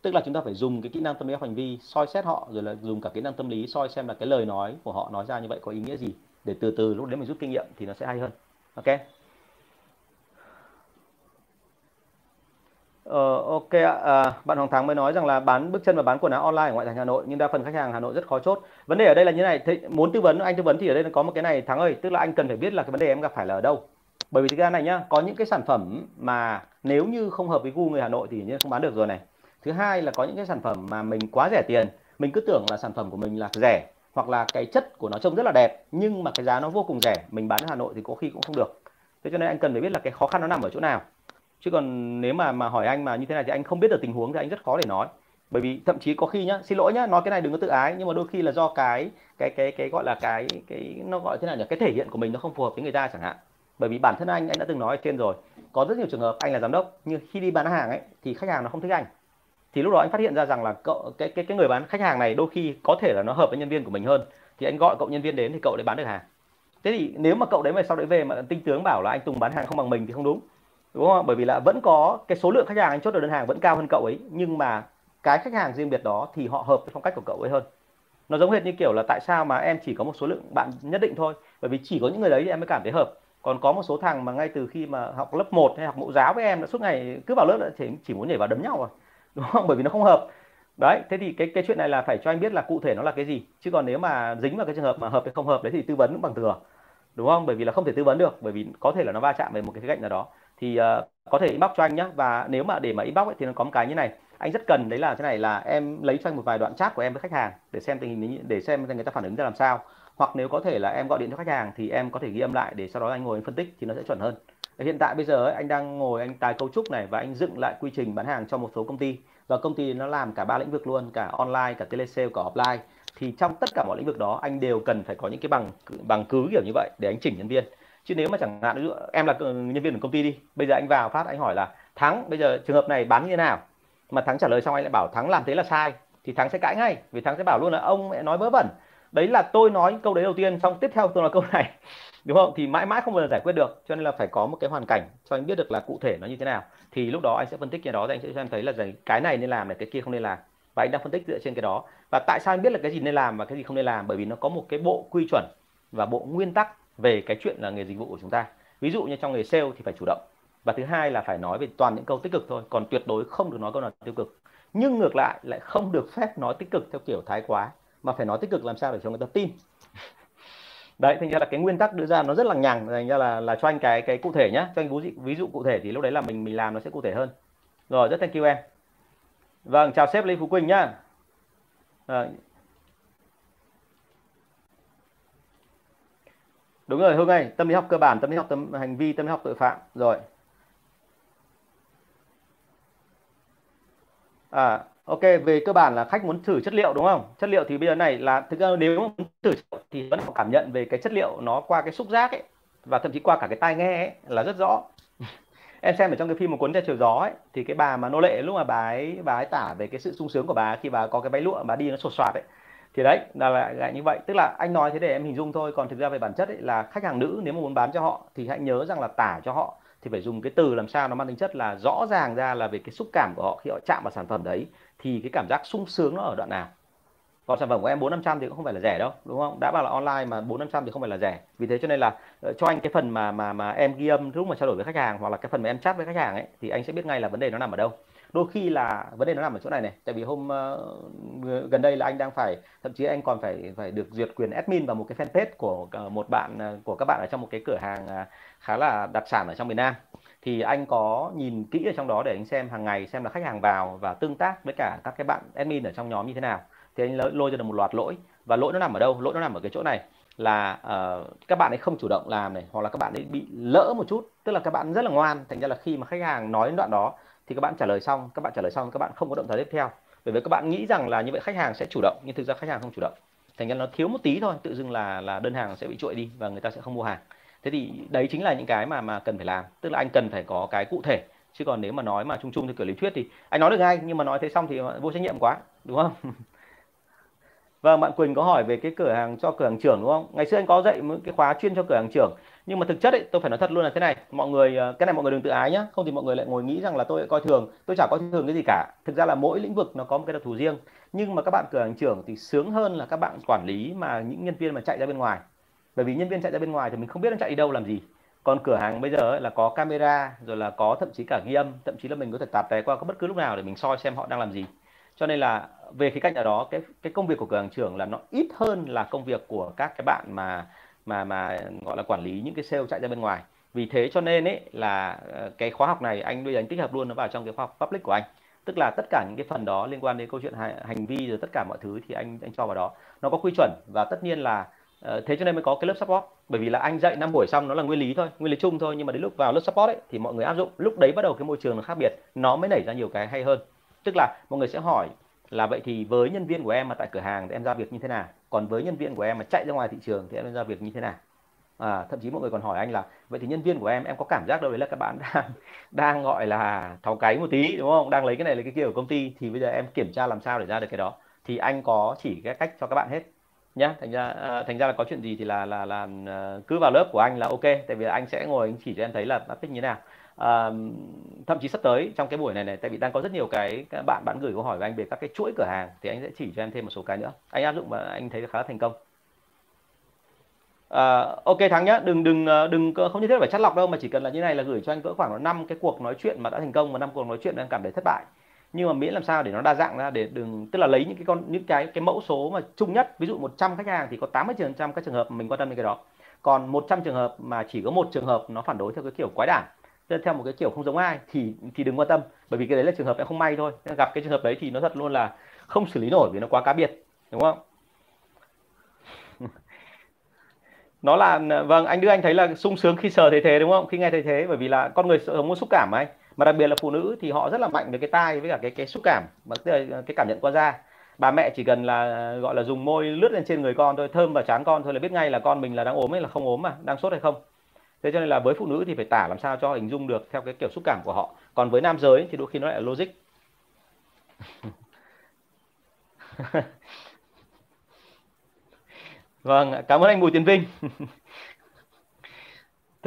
Tức là chúng ta phải dùng cái kỹ năng tâm lý học hành vi soi xét họ rồi là dùng cả kỹ năng tâm lý soi xem là cái lời nói của họ nói ra như vậy có ý nghĩa gì để từ từ lúc đấy mình rút kinh nghiệm thì nó sẽ hay hơn ok Ờ, ok à, bạn Hoàng Thắng mới nói rằng là bán bước chân và bán quần áo online ở ngoại thành Hà Nội nhưng đa phần khách hàng Hà Nội rất khó chốt. Vấn đề ở đây là như này, thế muốn tư vấn anh tư vấn thì ở đây có một cái này Thắng ơi, tức là anh cần phải biết là cái vấn đề em gặp phải là ở đâu. Bởi vì thực ra này nhá, có những cái sản phẩm mà nếu như không hợp với gu người Hà Nội thì nhiên không bán được rồi này. Thứ hai là có những cái sản phẩm mà mình quá rẻ tiền, mình cứ tưởng là sản phẩm của mình là rẻ hoặc là cái chất của nó trông rất là đẹp nhưng mà cái giá nó vô cùng rẻ, mình bán ở Hà Nội thì có khi cũng không được. Thế cho nên anh cần phải biết là cái khó khăn nó nằm ở chỗ nào. Chứ còn nếu mà mà hỏi anh mà như thế này thì anh không biết được tình huống thì anh rất khó để nói. Bởi vì thậm chí có khi nhá xin lỗi nhá nói cái này đừng có tự ái nhưng mà đôi khi là do cái cái cái cái gọi là cái cái nó gọi thế nào nhỉ? Cái thể hiện của mình nó không phù hợp với người ta chẳng hạn. Bởi vì bản thân anh anh đã từng nói ở trên rồi có rất nhiều trường hợp anh là giám đốc nhưng khi đi bán hàng ấy thì khách hàng nó không thích anh thì lúc đó anh phát hiện ra rằng là cậu, cái cái cái người bán khách hàng này đôi khi có thể là nó hợp với nhân viên của mình hơn. Thì anh gọi cậu nhân viên đến thì cậu để bán được hàng. Thế thì nếu mà cậu đấy mà sau đấy về mà tinh tướng bảo là anh Tùng bán hàng không bằng mình thì không đúng đúng không bởi vì là vẫn có cái số lượng khách hàng, anh chốt được đơn hàng vẫn cao hơn cậu ấy, nhưng mà cái khách hàng riêng biệt đó thì họ hợp với phong cách của cậu ấy hơn. Nó giống hệt như kiểu là tại sao mà em chỉ có một số lượng bạn nhất định thôi, bởi vì chỉ có những người đấy thì em mới cảm thấy hợp. Còn có một số thằng mà ngay từ khi mà học lớp 1 hay học mẫu giáo với em đã suốt ngày cứ vào lớp thì chỉ muốn nhảy vào đấm nhau rồi đúng không? Bởi vì nó không hợp. Đấy thế thì cái cái chuyện này là phải cho anh biết là cụ thể nó là cái gì. Chứ còn nếu mà dính vào cái trường hợp mà hợp hay không hợp đấy thì tư vấn cũng bằng thừa. Đúng không? Bởi vì là không thể tư vấn được bởi vì có thể là nó va chạm về một cái khía cạnh nào đó. Thì uh, có thể inbox cho anh nhé và nếu mà để mà inbox ấy, thì nó có một cái như này. Anh rất cần đấy là thế này là em lấy cho anh một vài đoạn chat của em với khách hàng để xem tình hình để xem người ta phản ứng ra làm sao. Hoặc nếu có thể là em gọi điện cho khách hàng thì em có thể ghi âm lại để sau đó anh ngồi anh phân tích thì nó sẽ chuẩn hơn hiện tại bây giờ ấy, anh đang ngồi anh tài cấu trúc này và anh dựng lại quy trình bán hàng cho một số công ty. Và công ty nó làm cả ba lĩnh vực luôn cả online cả telesale cả offline. Thì trong tất cả mọi lĩnh vực đó anh đều cần phải có những cái bằng bằng cứ kiểu như vậy để anh chỉnh nhân viên. Chứ nếu mà chẳng hạn em là ừ, nhân viên của công ty đi bây giờ anh vào phát anh hỏi là thắng bây giờ trường hợp này bán như thế nào? Mà thắng trả lời xong anh lại bảo thắng làm thế là sai. Thì thắng sẽ cãi ngay vì thắng sẽ bảo luôn là ông mẹ nói vớ vẩn. Đấy là tôi nói câu đấy đầu tiên xong tiếp theo tôi nói câu này đúng không? Thì mãi mãi không bao giờ giải quyết được, cho nên là phải có một cái hoàn cảnh cho anh biết được là cụ thể nó như thế nào. Thì lúc đó anh sẽ phân tích cái đó thì anh sẽ cho em thấy là cái này nên làm này, cái kia không nên làm. Và anh đang phân tích dựa trên cái đó. Và tại sao anh biết là cái gì nên làm và cái gì không nên làm? Bởi vì nó có một cái bộ quy chuẩn và bộ nguyên tắc về cái chuyện là nghề dịch vụ của chúng ta. Ví dụ như trong nghề sale thì phải chủ động. Và thứ hai là phải nói về toàn những câu tích cực thôi, còn tuyệt đối không được nói câu nào tiêu cực. Nhưng ngược lại lại không được phép nói tích cực theo kiểu thái quá, mà phải nói tích cực làm sao để cho người ta tin đấy thành ra là cái nguyên tắc đưa ra nó rất là nhằng thành ra là là cho anh cái cái cụ thể nhá cho anh ví dụ ví dụ cụ thể thì lúc đấy là mình mình làm nó sẽ cụ thể hơn. Rồi rất thank you em. Vâng chào sếp Lê Phú Quỳnh nhá. À, đúng rồi hương ơi tâm lý học cơ bản tâm lý học tâm hành vi tâm lý học tội phạm rồi. À ok về cơ bản là khách muốn thử chất liệu đúng không? Chất liệu thì bây giờ này là thực ra nếu muốn thử thì vẫn cảm nhận về cái chất liệu nó qua cái xúc giác ấy và thậm chí qua cả cái tai nghe ấy là rất rõ. <laughs> Em xem ở trong cái phim một cuốn theo chiều gió ấy thì cái bà mà nô lệ lúc mà bà ấy bà ấy tả về cái sự sung sướng của bà khi bà có cái váy lụa bà đi nó sột soạt ấy. Thì đấy là lại, lại như vậy. Tức là anh nói thế để em hình dung thôi còn thực ra về bản chất ấy, là khách hàng nữ nếu mà muốn bán cho họ thì hãy nhớ rằng là tả cho họ thì phải dùng cái từ làm sao nó mang tính chất là rõ ràng ra là về cái xúc cảm của họ khi họ chạm vào sản phẩm đấy thì cái cảm giác sung sướng nó ở đoạn nào? Còn sản phẩm của em bốn năm trăm thì cũng không phải là rẻ đâu đúng không? Đã bảo là online mà bốn năm trăm thì không phải là rẻ. Vì thế cho nên là ờ, cho anh cái phần mà mà mà em ghi âm lúc mà trao đổi với khách hàng hoặc là cái phần mà em chat với khách hàng ấy thì anh sẽ biết ngay là vấn đề nó nằm ở đâu. Đôi khi là vấn đề nó nằm ở chỗ này này tại vì hôm uh, gần đây là anh đang phải thậm chí anh còn phải phải được duyệt quyền admin vào một cái fanpage của uh, một bạn uh, của các bạn ở trong một cái cửa hàng uh, khá là đặc sản ở trong miền Nam thì anh có nhìn kỹ ở trong đó để anh xem hàng ngày xem là khách hàng vào và tương tác với cả các cái bạn admin ở trong nhóm như thế nào. Thì anh lôi ra được một loạt lỗi và lỗi nó nằm ở đâu? Lỗi nó nằm ở cái chỗ này là uh, các bạn ấy không chủ động làm này hoặc là các bạn ấy bị lỡ một chút tức là các bạn rất là ngoan. Thành ra là khi mà khách hàng nói đến đoạn đó thì các bạn trả lời xong các bạn trả lời xong các bạn không có động thái tiếp theo. Bởi vì các bạn nghĩ rằng là như vậy khách hàng sẽ chủ động nhưng thực ra khách hàng không chủ động. Thành ra nó thiếu một tí thôi tự dưng là là đơn hàng sẽ bị trội đi và người ta sẽ không mua hàng thế thì đấy chính là những cái mà mà cần phải làm tức là anh cần phải có cái cụ thể chứ còn nếu mà nói mà chung chung theo kiểu lý thuyết thì anh nói được ngay nhưng mà nói thế xong thì vô trách nhiệm quá đúng không <laughs> Vâng, bạn Quỳnh có hỏi về cái cửa hàng cho cửa hàng trưởng đúng không? Ngày xưa anh có dạy một cái khóa chuyên cho cửa hàng trưởng. Nhưng mà thực chất ấy, tôi phải nói thật luôn là thế này, mọi người ờ, cái này mọi người đừng tự ái nhá, không thì mọi người lại ngồi nghĩ rằng là tôi coi thường, tôi chả coi thường cái gì cả. Thực ra là mỗi lĩnh vực nó có một cái đặc thù riêng. Nhưng mà các bạn cửa hàng trưởng thì sướng hơn là các bạn quản lý mà những nhân viên mà chạy ra bên ngoài. Bởi vì nhân viên chạy ra bên ngoài thì mình không biết nó chạy đi đâu làm gì. Còn cửa hàng bây giờ ấy, là có camera rồi là có thậm chí cả ghi âm, thậm chí là mình có thể tạt té qua bất cứ lúc nào để mình soi xem họ đang làm gì. Cho nên là về cái cạnh nào đó cái cái công việc của cửa hàng trưởng là nó ít hơn là công việc của các cái bạn mà mà mà gọi là quản lý những cái sale chạy ra bên ngoài. Vì thế cho nên ấy là ờ, cái khóa học này anh bây giờ anh tích hợp luôn nó vào trong cái khóa học public của anh. Tức là tất cả những cái phần đó liên quan đến câu chuyện hành vi rồi tất cả mọi thứ thì anh anh cho vào đó. Nó có quy chuẩn và tất nhiên là Ờ, thế cho nên mới có cái lớp support. Bởi vì là anh dạy năm buổi xong nó là nguyên lý thôi nguyên lý chung thôi. Nhưng mà đến lúc vào lớp support ấy thì mọi người áp dụng. Lúc đấy bắt đầu cái môi trường nó khác biệt. Nó mới nảy ra nhiều cái hay hơn. Tức là mọi người sẽ hỏi là vậy thì với nhân viên của em mà tại cửa hàng thì em ra việc như thế nào? Còn với nhân viên của em mà chạy ra ngoài thị trường thì em ra việc như thế nào? À, thậm chí mọi người còn hỏi anh là vậy thì nhân viên của em em có cảm giác đâu đấy là các bạn <laughs> đang đang gọi là tháo cái một tí đúng không? Đang lấy cái này lấy cái kia ở công ty thì bây giờ em kiểm tra làm sao để ra được cái đó. Thì anh có chỉ cái cách cho các bạn hết nhá. Thành ra uh, thành ra là có chuyện gì thì là là là à, cứ vào lớp của anh là ok. Tại vì anh sẽ ngồi anh chỉ cho em thấy là tích như thế nào. Uh, thậm chí sắp tới trong cái buổi này này tại vì đang có rất nhiều cái các bạn bạn gửi câu hỏi với anh về các cái chuỗi cửa hàng thì anh sẽ chỉ cho em thêm một số cái nữa. Anh áp dụng và anh thấy khá là thành công. Uh, ok thắng nhá. Đừng đừng đừng không nhất thiết phải chắt lọc đâu mà chỉ cần là như này là gửi cho anh cỡ khoảng năm cái cuộc nói chuyện mà đã thành công và năm cuộc nói chuyện đang cảm thấy thất bại nhưng mà miễn làm sao để nó đa dạng ra, để đừng, tức là lấy những cái con, những cái cái mẫu số mà chung nhất, ví dụ 100 khách hàng thì có 80 phần trăm các trường hợp mình quan tâm đến cái đó. Còn 100 trường hợp mà chỉ có một trường hợp nó phản đối theo cái kiểu quái đản theo một cái kiểu không giống ai thì thì đừng quan tâm, bởi vì cái đấy là trường hợp em không may thôi. Gặp cái trường hợp đấy thì nó thật luôn là không xử lý nổi vì nó quá cá biệt, đúng không? <laughs> Nó là vâng anh đưa anh thấy là sung sướng khi sờ thấy thế, đúng không? Khi nghe thấy thế, bởi vì là con người sống có xúc cảm mà anh mà đặc biệt là phụ nữ thì họ rất là mạnh về cái tai với cả cái cái xúc cảm và cái cảm nhận qua da. Bà mẹ chỉ cần là, gọi là dùng môi lướt lên trên người con thôi, thơm vào trán con thôi là biết ngay là con mình là đang ốm hay là không ốm mà, đang sốt hay không. Thế cho nên là với phụ nữ thì phải tả làm sao cho hình dung được theo cái kiểu xúc cảm của họ. Còn với nam giới thì đôi khi nó lại là logic. <laughs> Vâng cảm ơn anh Bùi Tiến Vinh. <laughs>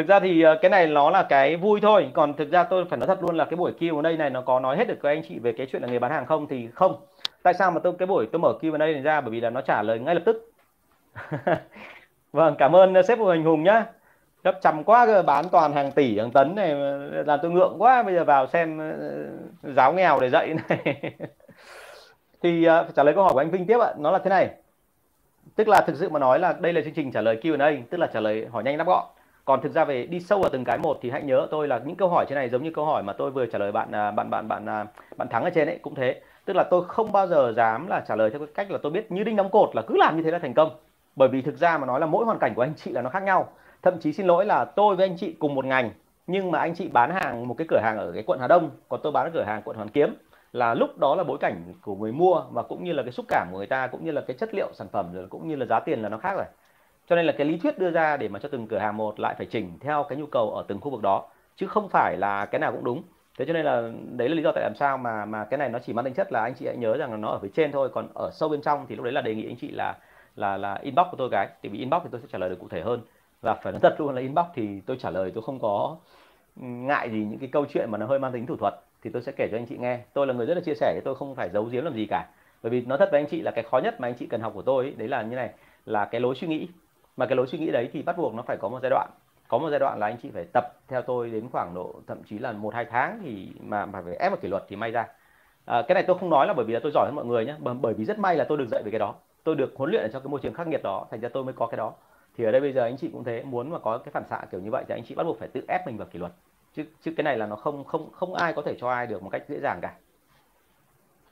thực ra thì ờ, cái này nó là cái vui thôi. Còn thực ra tôi phải nói thật luôn là cái buổi Q&A này nó có nói hết được các anh chị về cái chuyện là người bán hàng không thì không. Tại sao mà tôi cái buổi tôi mở Q&A này ra? Bởi vì là nó trả lời ngay lập tức. <laughs> Vâng cảm ơn ờ, sếp của hình Hùng nhá. Gấp trăm quá cơ bán toàn hàng tỷ hàng tấn này ờ, làm tôi ngượng quá. Bây giờ vào xem giáo nghèo để dạy này. <laughs> Thì uh, trả lời câu hỏi của anh Vinh tiếp ạ. Nó là thế này. Tức là thực sự mà nói là đây là chương trình trả lời Q&A tức là trả lời hỏi nhanh đáp gọn còn thực ra về đi sâu vào từng cái một thì hãy nhớ tôi là những câu hỏi trên này giống như câu hỏi mà tôi vừa trả lời bạn à, bạn bạn bạn à, bạn thắng ở trên ấy, cũng thế. Tức là tôi không bao giờ dám là trả lời theo cái cách là tôi biết như đinh đóng cột là cứ làm như thế là thành công. Bởi vì thực ra mà nói là mỗi hoàn cảnh của anh chị là nó khác nhau. Thậm chí xin lỗi là tôi với anh chị cùng một ngành, nhưng mà anh chị bán hàng một cái cửa hàng ở cái quận Hà Đông, còn tôi bán ở cửa hàng quận Hoàn Kiếm, là lúc đó là bối cảnh của người mua và cũng như là cái xúc cảm của người ta, cũng như là cái chất liệu sản phẩm rồi cũng như là giá tiền là nó khác rồi cho nên là cái lý thuyết đưa ra để mà cho từng cửa hàng một lại phải chỉnh theo cái nhu cầu ở từng khu vực đó chứ không phải là cái nào cũng đúng. Thế cho nên là đấy là lý do tại làm sao mà mà cái này nó chỉ mang tính chất là anh chị hãy nhớ rằng là nó ở phía trên thôi còn ở sâu bên trong thì lúc đấy là đề nghị anh chị là là là inbox của tôi cái. Thì vì inbox thì tôi sẽ trả lời được cụ thể hơn. Và phải nói thật luôn là inbox thì tôi trả lời tôi không có ngại gì những cái câu chuyện mà nó hơi mang tính thủ thuật thì tôi sẽ kể cho anh chị nghe. Tôi là người rất là chia sẻ tôi không phải giấu giếm làm gì cả. Bởi vì nói thật với anh chị là cái khó nhất mà anh chị cần học của tôi ấy, đấy là như này là cái lối suy nghĩ mà cái lối suy nghĩ đấy thì bắt buộc nó phải có một giai đoạn. Có một giai đoạn là anh chị phải tập theo tôi đến khoảng độ thậm chí là một hai tháng thì mà mà phải ép vào kỷ luật thì may ra. À, cái này tôi không nói là bởi vì là tôi giỏi hơn mọi người nhé bởi vì rất may là tôi được dạy về cái đó. Tôi được huấn luyện ở trong cái môi trường khắc nghiệt đó thành ra tôi mới có cái đó. Thì ở đây bây giờ anh chị cũng thế muốn mà có cái phản xạ kiểu như vậy thì anh chị bắt buộc phải tự ép mình vào kỷ luật. Chứ chứ cái này là nó không không không ai có thể cho ai được một cách dễ dàng cả.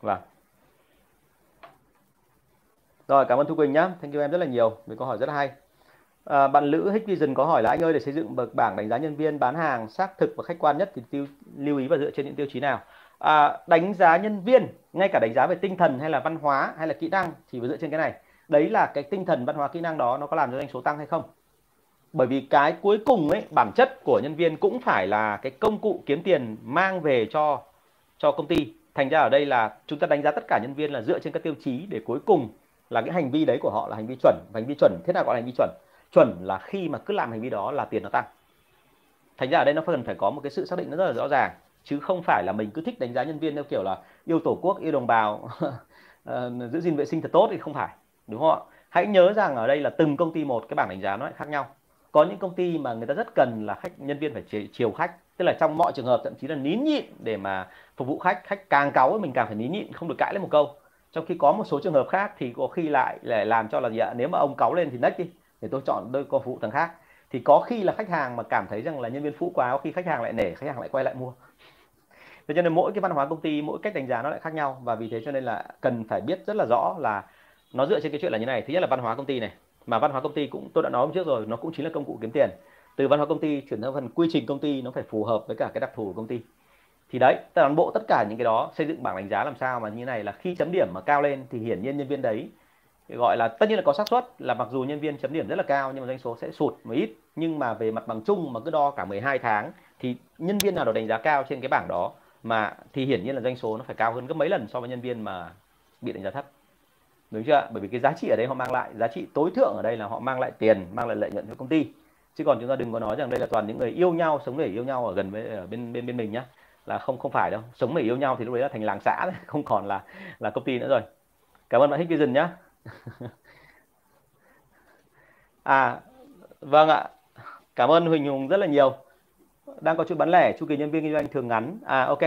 Vâng. Rồi cảm ơn thu quỳnh nhá. Thank you em rất là nhiều. Vì câu hỏi rất là hay à, bạn lữ Hích Vision có hỏi là anh ơi để xây dựng bậc bảng đánh giá nhân viên bán hàng xác thực và khách quan nhất thì tiêu, lưu ý và dựa trên những tiêu chí nào? À, đánh giá nhân viên ngay cả đánh giá về tinh thần hay là văn hóa hay là kỹ năng thì phải dựa trên cái này. Đấy là cái tinh thần văn hóa kỹ năng đó nó có làm cho doanh số tăng hay không? Bởi vì cái cuối cùng ấy bản chất của nhân viên cũng phải là cái công cụ kiếm tiền mang về cho cho công ty. Thành ra ở đây là chúng ta đánh giá tất cả nhân viên là dựa trên các tiêu chí để cuối cùng là cái hành vi đấy của họ là hành vi chuẩn. Hành vi chuẩn thế nào gọi là hành vi chuẩn? Chuẩn là khi mà cứ làm hành vi đó là tiền nó tăng. Thành ra ở đây nó cần phải có một cái sự xác định nó rất là rõ ràng, chứ không phải là mình cứ thích đánh giá nhân viên theo kiểu là yêu tổ quốc, yêu đồng bào <laughs> ờ, giữ gìn vệ sinh thật tốt thì không phải, đúng không ạ? Hãy nhớ rằng ở đây là từng công ty một, cái bảng đánh giá nó lại khác nhau. Có những công ty mà người ta rất cần là khách, nhân viên phải chiều khách, tức là trong mọi trường hợp, thậm chí là nín nhịn để mà phục vụ khách khách càng cáu mình càng phải nín nhịn, không được cãi lên một câu. Trong khi có một số trường hợp khác thì có khi lại lại làm cho là gì ạ? Nếu mà ông cáu lên thì nách đi để tôi chọn đôi cô phụ thằng khác. Thì có khi là khách hàng mà cảm thấy rằng là nhân viên phụ quá, có khi khách hàng lại nể, khách hàng lại quay lại mua. Thế cho nên mỗi cái văn hóa công ty, mỗi cách đánh giá nó lại khác nhau. Và vì thế cho nên là cần phải biết rất là rõ là nó dựa trên cái chuyện là như này. Thứ nhất là văn hóa công ty này. Mà văn hóa công ty cũng, tôi đã nói hôm trước rồi, nó cũng chính là công cụ kiếm tiền. Từ văn hóa công ty chuyển sang phần quy trình công ty, nó phải phù hợp với cả cái đặc thù của công ty. Thì đấy, toàn bộ tất cả những cái đó xây dựng bảng đánh giá làm sao mà như này là khi chấm điểm mà cao lên thì hiển nhiên nhân viên đấy gọi là tất nhiên là có xác suất, là mặc dù nhân viên chấm điểm rất là cao nhưng mà doanh số sẽ sụt một ít. Nhưng mà về mặt bằng chung mà cứ đo cả 12 tháng thì nhân viên nào được đánh giá cao trên cái bảng đó mà thì hiển nhiên là doanh số nó phải cao hơn gấp mấy lần so với nhân viên mà bị đánh giá thấp. Đúng chưa bởi vì cái giá trị ở đây họ mang lại, giá trị tối thượng ở đây là họ mang lại tiền, mang lại lợi nhuận cho công ty. Chứ còn chúng ta đừng có nói rằng đây là toàn những người yêu nhau, sống để yêu nhau ở gần với, ở bên bên bên mình nhá. Là không không phải đâu. Sống để yêu nhau thì lúc đấy là thành làng xã <laughs> không còn là là công ty nữa rồi. Cảm ơn bạn Hikvision Vision nhá à vâng ạ. Cảm ơn Huỳnh Hùng rất là nhiều. Đang có chút bán lẻ chu kỳ nhân viên kinh doanh thường ngắn. À ok.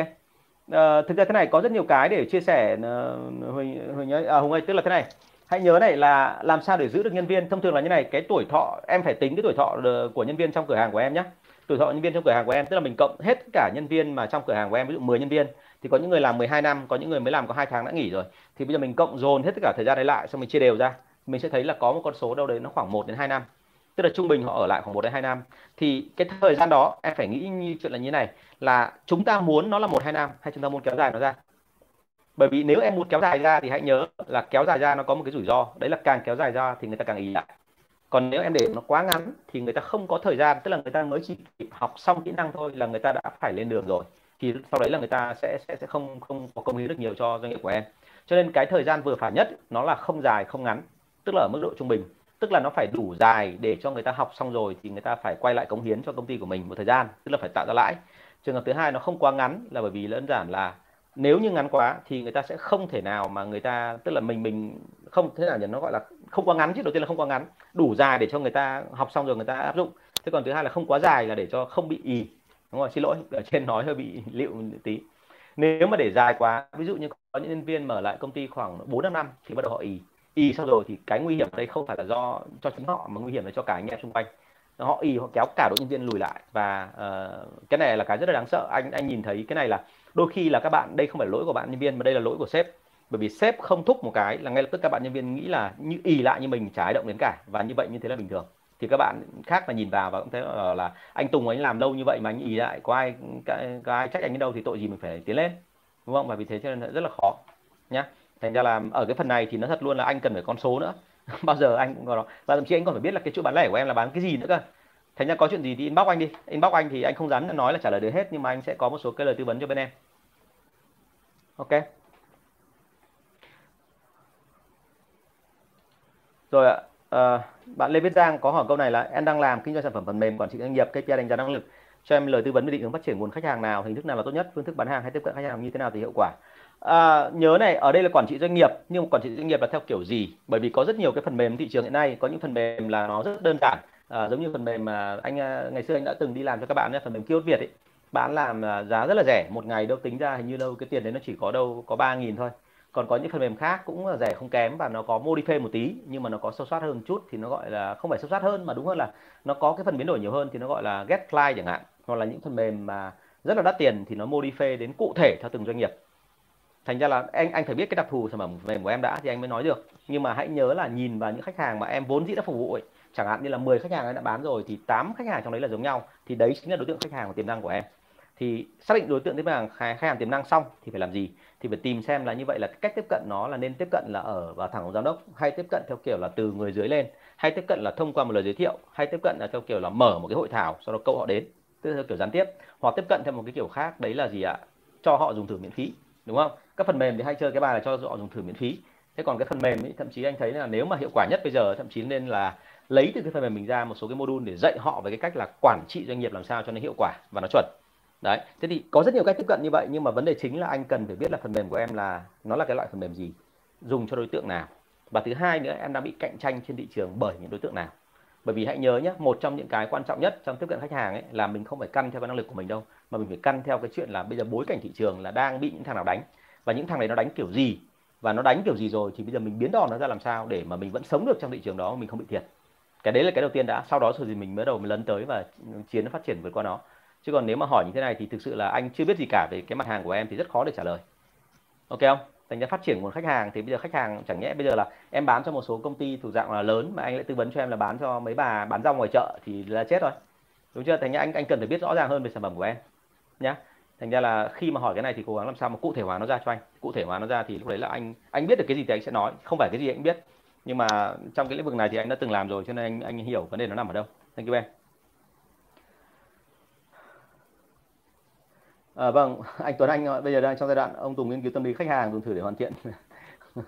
À, thực ra thế này có rất nhiều cái để chia sẻ uh, Huỳnh Huỳnh ơi, à, Hùng ơi tức là thế này. Hãy nhớ này là làm sao để giữ được nhân viên. Thông thường là như này cái tuổi thọ em phải tính cái tuổi thọ của nhân viên trong cửa hàng của em nhé tuổi thọ nhân viên trong cửa hàng của em tức là mình cộng hết cả nhân viên mà trong cửa hàng của em ví dụ 10 nhân viên thì có những người làm 12 năm, có những người mới làm có hai tháng đã nghỉ rồi. Thì bây giờ mình cộng dồn hết tất cả thời gian đấy lại, xong mình chia đều ra. Mình sẽ thấy là có một con số đâu đấy nó khoảng 1 đến 2 năm. Tức là trung bình họ ở lại khoảng 1 đến 2 năm. Thì cái thời gian đó, em phải nghĩ như chuyện là như này, là chúng ta muốn nó là một hai năm hay chúng ta muốn kéo dài nó ra? Bởi vì nếu em muốn kéo dài ra thì hãy nhớ là kéo dài ra nó có một cái rủi ro. Đấy là càng kéo dài ra thì người ta càng ý lại. Còn nếu em để nó quá ngắn thì người ta không có thời gian, tức là người ta mới chỉ học xong kỹ năng thôi là người ta đã phải lên đường rồi thì sau đấy là người ta sẽ sẽ sẽ không không có công hiến được nhiều cho doanh nghiệp của em. Cho nên cái thời gian vừa phải nhất nó là không dài, không ngắn, tức là ở mức độ trung bình. Tức là nó phải đủ dài để cho người ta học xong rồi thì người ta phải quay lại cống hiến cho công ty của mình một thời gian, tức là phải tạo ra lãi. Trường hợp thứ hai nó không quá ngắn là bởi vì đơn giản là nếu như ngắn quá thì người ta sẽ không thể nào mà người ta, tức là mình mình không, thế nào nhỉ? Nó gọi là không quá ngắn chứ, đầu tiên là không quá ngắn, đủ dài để cho người ta học xong rồi người ta áp dụng. Thế còn thứ hai là không quá dài là để cho không bị ì đúng rồi xin lỗi ở trên nói hơi bị liệu tí. Nếu mà để dài quá ví dụ như có những nhân viên mở lại công ty khoảng 4 năm năm thì bắt đầu họ ý ý sau rồi thì cái nguy hiểm ở đây không phải là do cho chính họ mà nguy hiểm là cho cả anh em xung quanh. Họ ý họ kéo cả đội nhân viên lùi lại và uh, cái này là cái rất là đáng sợ. Anh anh nhìn thấy cái này là đôi khi là các bạn đây không phải lỗi của bạn nhân viên mà đây là lỗi của sếp. Bởi vì sếp không thúc một cái là ngay lập tức các bạn nhân viên nghĩ là như ý lại như mình trái động đến cả. Và như vậy như thế là bình thường thì các bạn khác là nhìn vào và cũng thấy là, là anh Tùng anh làm lâu như vậy mà anh ý lại có ai có ai trách anh đến đâu thì tội gì mình phải tiến lên đúng không? Và vì thế cho nên rất là khó nhá. Thành ra là ở cái phần này thì nó thật luôn là anh cần phải con số nữa. <laughs> Bao giờ anh cũng có đó. Và thậm chí anh còn phải biết là cái chỗ bán lẻ của em là bán cái gì nữa cơ. Thành ra có chuyện gì thì inbox anh đi. Inbox anh thì anh không dám nói là trả lời được hết nhưng mà anh sẽ có một số cái lời tư vấn cho bên em. Ok. Rồi ạ à, bạn Lê Viết Giang có hỏi câu này là em đang làm kinh doanh sản phẩm phần mềm quản trị doanh nghiệp KPI đánh giá năng lực. Cho em lời tư vấn về định hướng phát triển nguồn khách hàng nào hình thức nào là tốt nhất phương thức bán hàng hay tiếp cận khách hàng như thế nào thì hiệu quả? À, nhớ này ở đây là quản trị doanh nghiệp nhưng quản trị doanh nghiệp là theo kiểu gì? Bởi vì có rất nhiều cái phần mềm thị trường hiện nay có những phần mềm là nó rất đơn giản. À, giống như phần mềm mà anh à, ngày xưa anh đã từng đi làm cho các bạn phần mềm kiosk Việt ấy. Bán làm à, giá rất là rẻ một ngày đâu tính ra hình như đâu cái tiền đấy nó chỉ có đâu có ba nghìn thôi còn có những phần mềm khác cũng là rẻ không kém và nó có modify một tí, nhưng mà nó có sâu sát hơn một chút thì nó gọi là không phải sâu sát hơn mà đúng hơn là nó có cái phần biến đổi nhiều hơn thì nó gọi là get client chẳng hạn. Hoặc là những phần mềm mà rất là đắt tiền thì nó modify đến cụ thể theo từng doanh nghiệp. Thành ra là anh anh phải biết cái đặc thù sản phẩm mềm của em đã thì anh mới nói được. Nhưng mà hãy nhớ là nhìn vào những khách hàng mà em vốn dĩ đã phục vụ ấy. Chẳng hạn như là 10 khách hàng em đã bán rồi thì 8 khách hàng trong đấy là giống nhau. Thì đấy chính là đối tượng khách hàng và tiềm năng của em thì xác định đối tượng tiếp hàng khách hàng tiềm năng xong thì phải làm gì? Thì phải tìm xem là như vậy là cách tiếp cận nó là nên tiếp cận là ở vào thẳng giám đốc hay tiếp cận theo kiểu là từ người dưới lên hay tiếp cận là thông qua một lời giới thiệu hay tiếp cận là theo kiểu là mở một cái hội thảo sau đó câu họ đến tức là theo kiểu gián tiếp hoặc tiếp cận theo một cái kiểu khác đấy là gì ạ? Cho họ dùng thử miễn phí đúng không? Các phần mềm thì hay chơi cái bài là cho họ dùng thử miễn phí. Thế còn cái phần mềm ấy, thậm chí anh thấy là nếu mà hiệu quả nhất bây giờ thậm chí nên là lấy từ cái phần mềm mình ra một số cái module để dạy họ về cái cách là quản trị doanh nghiệp làm sao cho nó hiệu quả và nó chuẩn đấy, thế thì có rất nhiều cách tiếp cận như vậy, nhưng mà vấn đề chính là anh cần phải biết là phần mềm của em là, nó là cái loại phần mềm gì, dùng cho đối tượng nào. Và thứ hai nữa, em đang bị cạnh tranh trên thị trường bởi những đối tượng nào. Bởi vì hãy nhớ nhé một trong những cái quan trọng nhất trong tiếp cận khách hàng ấy là mình không phải căn theo cái năng lực của mình đâu, mà mình phải căn theo cái chuyện là bây giờ bối cảnh thị trường là đang bị những thằng nào đánh. Và những thằng này nó đánh kiểu gì, và nó đánh kiểu gì rồi thì bây giờ mình biến đòn nó ra làm sao để mà mình vẫn sống được trong thị trường đó, mình không bị thiệt. Cái đấy là cái đầu tiên đã, sau đó rồi thì mình mới đầu mình lấn tới và chiến phát triển vượt qua nó chứ còn nếu mà hỏi như thế này thì thực sự là anh chưa biết gì cả về cái mặt hàng của em thì rất khó để trả lời. Ok không? Thành ra phát triển nguồn khách hàng thì bây giờ khách hàng chẳng nhẽ bây giờ là em bán cho một số công ty thuộc dạng là lớn mà anh lại tư vấn cho em là bán cho mấy bà bán rau ngoài chợ thì là chết rồi. Đúng chưa? Thành ra anh anh cần phải biết rõ ràng hơn về sản phẩm của em, nhá. Thành ra là khi mà hỏi cái này thì cố gắng làm sao mà cụ thể hóa nó ra cho anh. Cụ thể hóa nó ra thì lúc đấy là anh anh biết được cái gì thì anh sẽ nói. Không phải cái gì anh biết. Nhưng mà trong cái lĩnh vực này thì anh đã từng làm rồi cho nên anh anh hiểu vấn đề nó nằm ở đâu. Thank you em À, vâng, <laughs> anh Tuấn Anh ờ, bây giờ đang trong giai đoạn ông Tùng nghiên cứu tâm lý khách hàng dùng thử để hoàn thiện. <laughs>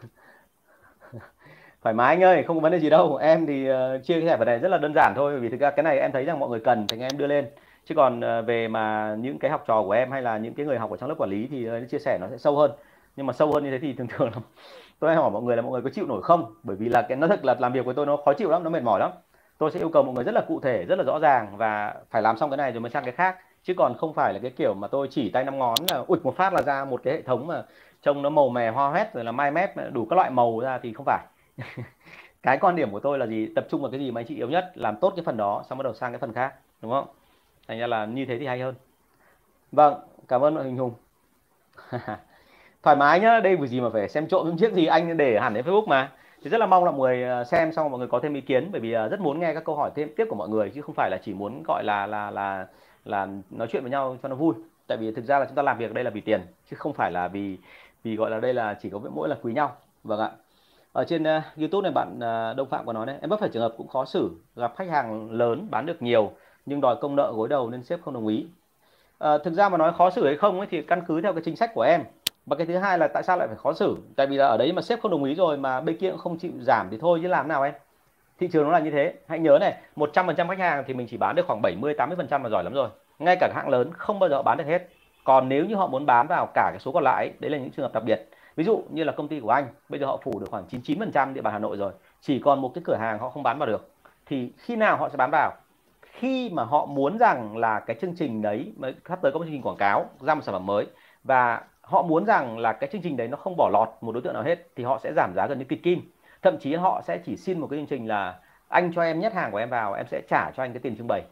Thoải mái anh ơi, không có vấn đề gì đâu. Em thì uh, chia sẻ vấn này rất là đơn giản thôi vì thực ra cái này em thấy rằng mọi người cần thì em đưa lên. Chứ còn uh, về mà những cái học trò của em hay là những cái người học ở trong lớp quản lý thì uh, chia sẻ nó sẽ sâu hơn. Nhưng mà sâu hơn như thế thì thường thường là <laughs> tôi hay hỏi mọi người là mọi người có chịu nổi không? Bởi vì là cái nó thật là làm việc với tôi nó khó chịu lắm, nó mệt mỏi lắm. Tôi sẽ yêu cầu mọi người rất là cụ thể, rất là rõ ràng và phải làm xong cái này rồi mới sang cái khác chứ còn không phải là cái kiểu mà tôi chỉ tay năm ngón là ụt một phát là ra một cái hệ thống mà trông nó màu mè, hoa hoét, rồi là mai mép đủ các loại màu ra thì không phải. <laughs> Cái quan điểm của tôi là gì? Tập trung vào cái gì mà anh chị yếu nhất, làm tốt cái phần đó, xong bắt đầu sang cái phần khác, đúng không? Thành ra là như thế thì hay hơn. Vâng cảm ơn hình hùng. <laughs> Thoải mái nhá, đây vì gì mà phải xem trộm những chiếc gì anh để hẳn đến facebook mà. Thì rất là mong là mọi người à, xem xong mọi người có thêm ý kiến, bởi vì à, rất muốn nghe các câu hỏi thêm tiếp của mọi người, chứ không phải là chỉ muốn gọi là là là là nói chuyện với nhau cho nó vui. Tại vì thực ra là chúng ta làm việc ở đây là vì tiền chứ không phải là vì vì gọi là đây là chỉ có mỗi là quý nhau. Vâng ạ. Ở trên uh, YouTube này bạn uh, Đông Phạm có nói đấy em bắt phải trường hợp cũng khó xử gặp khách hàng lớn bán được nhiều nhưng đòi công nợ gối đầu nên sếp không đồng ý. Uh, thực ra mà nói khó xử hay không ấy thì căn cứ theo cái chính sách của em. Và cái thứ hai là tại sao lại phải khó xử? Tại vì là ở đấy mà sếp không đồng ý rồi mà bên kia cũng không chịu giảm thì thôi chứ làm nào em? Thị trường nó là như thế. Hãy nhớ này 100% khách hàng thì mình chỉ bán được khoảng 70 80% là giỏi lắm rồi. Ngay cả hãng lớn không bao giờ bán được hết. Còn nếu như họ muốn bán vào cả cái số còn lại, đấy là những trường hợp đặc biệt. Ví dụ như là công ty của anh, bây giờ họ phủ được khoảng 99% địa bàn Hà Nội rồi. Chỉ còn một cái cửa hàng họ không bán vào được. Thì khi nào họ sẽ bán vào? Khi mà họ muốn rằng là cái chương trình đấy, mới sắp tới có một chương trình quảng cáo, ra một sản phẩm mới, và họ muốn rằng là cái chương trình đấy nó không bỏ lọt một đối tượng nào hết, thì họ sẽ giảm giá gần như kịch kim thậm chí họ sẽ chỉ xin một cái chương trình là anh cho em nhét hàng của em vào, em sẽ trả cho anh cái tiền trưng bày.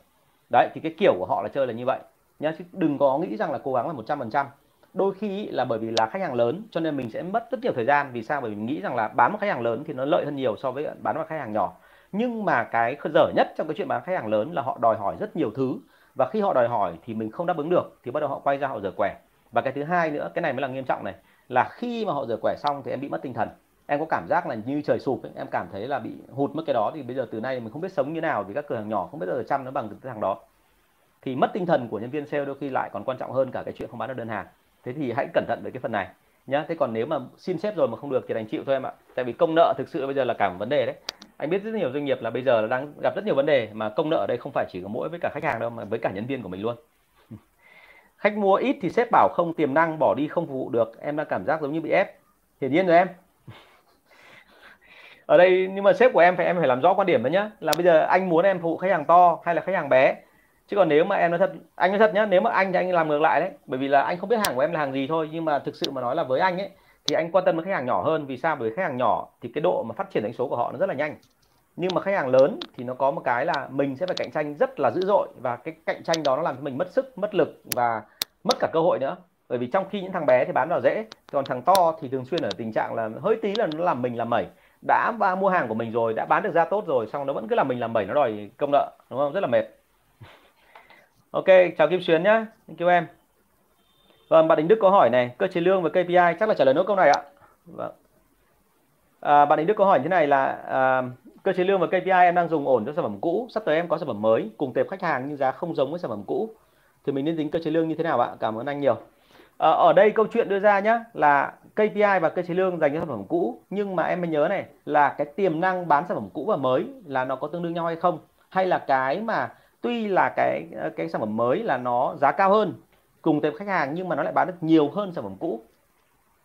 Đấy, thì cái kiểu của họ là chơi là như vậy. Nhá, chứ đừng có nghĩ rằng là cố gắng là một trăm phần trăm. Đôi khi là bởi vì là khách hàng lớn, cho nên mình sẽ mất rất nhiều thời gian. Vì sao? Bởi vì mình nghĩ rằng là bán một khách hàng lớn thì nó lợi hơn nhiều so với bán một khách hàng nhỏ. Nhưng mà cái dở nhất trong cái chuyện bán khách hàng lớn là họ đòi hỏi rất nhiều thứ. Và khi họ đòi hỏi thì mình không đáp ứng được, thì bắt đầu họ quay ra họ dở quẻ. Và cái thứ hai nữa, cái này mới là nghiêm trọng này, là khi mà họ dở quẻ xong thì em bị mất tinh thần em có cảm giác là như trời sụp ấy, em cảm thấy là bị hụt mất cái đó. Thì bây giờ từ nay mình không biết sống như nào vì các cửa hàng nhỏ không biết giờ chăm nó bằng cái thằng đó. Thì mất tinh thần của nhân viên sale đôi khi lại còn quan trọng hơn cả cái chuyện không bán được đơn hàng. Thế thì hãy cẩn thận với cái phần này nhá. Thế còn nếu mà xin xếp rồi mà không được thì đành chịu thôi em ạ. Tại vì công nợ thực sự bây giờ là cả một vấn đề đấy. Anh biết rất nhiều doanh nghiệp là bây giờ là đang gặp rất nhiều vấn đề mà công nợ ở đây không phải chỉ có mỗi với cả khách hàng đâu mà với cả nhân viên của mình luôn. <laughs> Khách mua ít thì sếp bảo không tiềm năng bỏ đi không phục vụ được. Em đang cảm giác giống như bị ép. Hiển nhiên rồi em ở đây, nhưng mà sếp của em phải em phải làm rõ quan điểm đó nhá. Là bây giờ anh muốn em phục vụ khách hàng to hay là khách hàng bé? Chứ còn nếu mà em nói thật anh nói thật nhá, nếu mà anh thì anh làm ngược lại đấy. Bởi vì là anh không biết hàng của em là hàng gì thôi, nhưng mà thực sự mà nói là với anh ấy, thì anh quan tâm đến khách hàng nhỏ hơn. Vì sao? Bởi vì khách hàng nhỏ thì cái độ mà phát triển đánh số của họ nó rất là nhanh. Nhưng mà khách hàng lớn thì nó có một cái là mình sẽ phải cạnh tranh rất là dữ dội. Và cái cạnh tranh đó nó làm cho mình mất sức, mất lực và mất cả cơ hội nữa. Bởi vì trong khi những thằng bé thì bán vào dễ, còn thằng to thì thường xuyên ở tình trạng là hơi tí là nó làm mình làm mẩy đã mua hàng của mình rồi đã bán được ra tốt rồi xong nó vẫn cứ làm mình làm mẩy nó đòi công nợ đúng không? Rất là mệt. <laughs> Ok chào Kim Xuyến nhá. Thank you em. Vâng bạn Đình Đức có hỏi này cơ chế lương và KPI chắc là trả lời nốt câu này ạ. Vâng. à, bạn Đình Đức có hỏi như thế này là à, cơ chế lương và KPI em đang dùng ổn cho sản phẩm cũ sắp tới em có sản phẩm mới cùng tệp khách hàng nhưng giá không giống với sản phẩm cũ. Thì mình nên tính cơ chế lương như thế nào ạ? Cảm ơn anh nhiều. Ờ, ở đây câu chuyện đưa ra nhá, là KPI và cơ chế lương dành cho sản phẩm cũ. Nhưng mà em mới nhớ này, là cái tiềm năng bán sản phẩm cũ và mới là nó có tương đương nhau hay không? Hay là cái mà tuy là cái cái sản phẩm mới là nó giá cao hơn cùng tệp khách hàng nhưng mà nó lại bán được nhiều hơn sản phẩm cũ?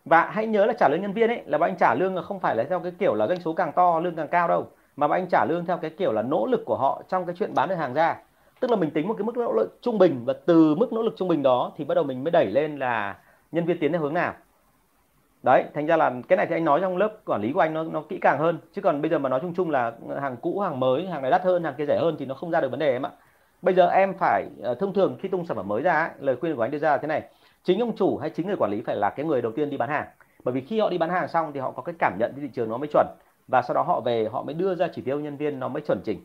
Và hãy nhớ là trả lương nhân viên ấy, là bọn anh trả lương là không phải là theo cái kiểu là doanh số càng to lương càng cao đâu, mà bọn anh trả lương theo cái kiểu là nỗ lực của họ trong cái chuyện bán được hàng ra tức là mình tính một cái mức nỗ lực trung bình và từ mức nỗ lực trung bình đó thì bắt đầu mình mới đẩy lên là nhân viên tiến theo hướng nào. Đấy, thành ra là cái này thì anh nói trong lớp quản lý của anh nó nó kỹ càng hơn. Chứ còn bây giờ mà nói chung chung là hàng cũ, hàng mới, hàng này đắt hơn, hàng kia rẻ hơn thì nó không ra được vấn đề em ạ. Bây giờ em phải ờ, thông thường khi tung sản phẩm mới ra lời khuyên của anh đưa ra là thế này. Chính ông chủ hay chính người quản lý phải là cái người đầu tiên đi bán hàng. Bởi vì khi họ đi bán hàng xong thì họ có cái cảm nhận cái thị trường nó mới chuẩn. Và sau đó họ về, họ mới đưa ra chỉ tiêu nhân viên nó mới chuẩn chỉnh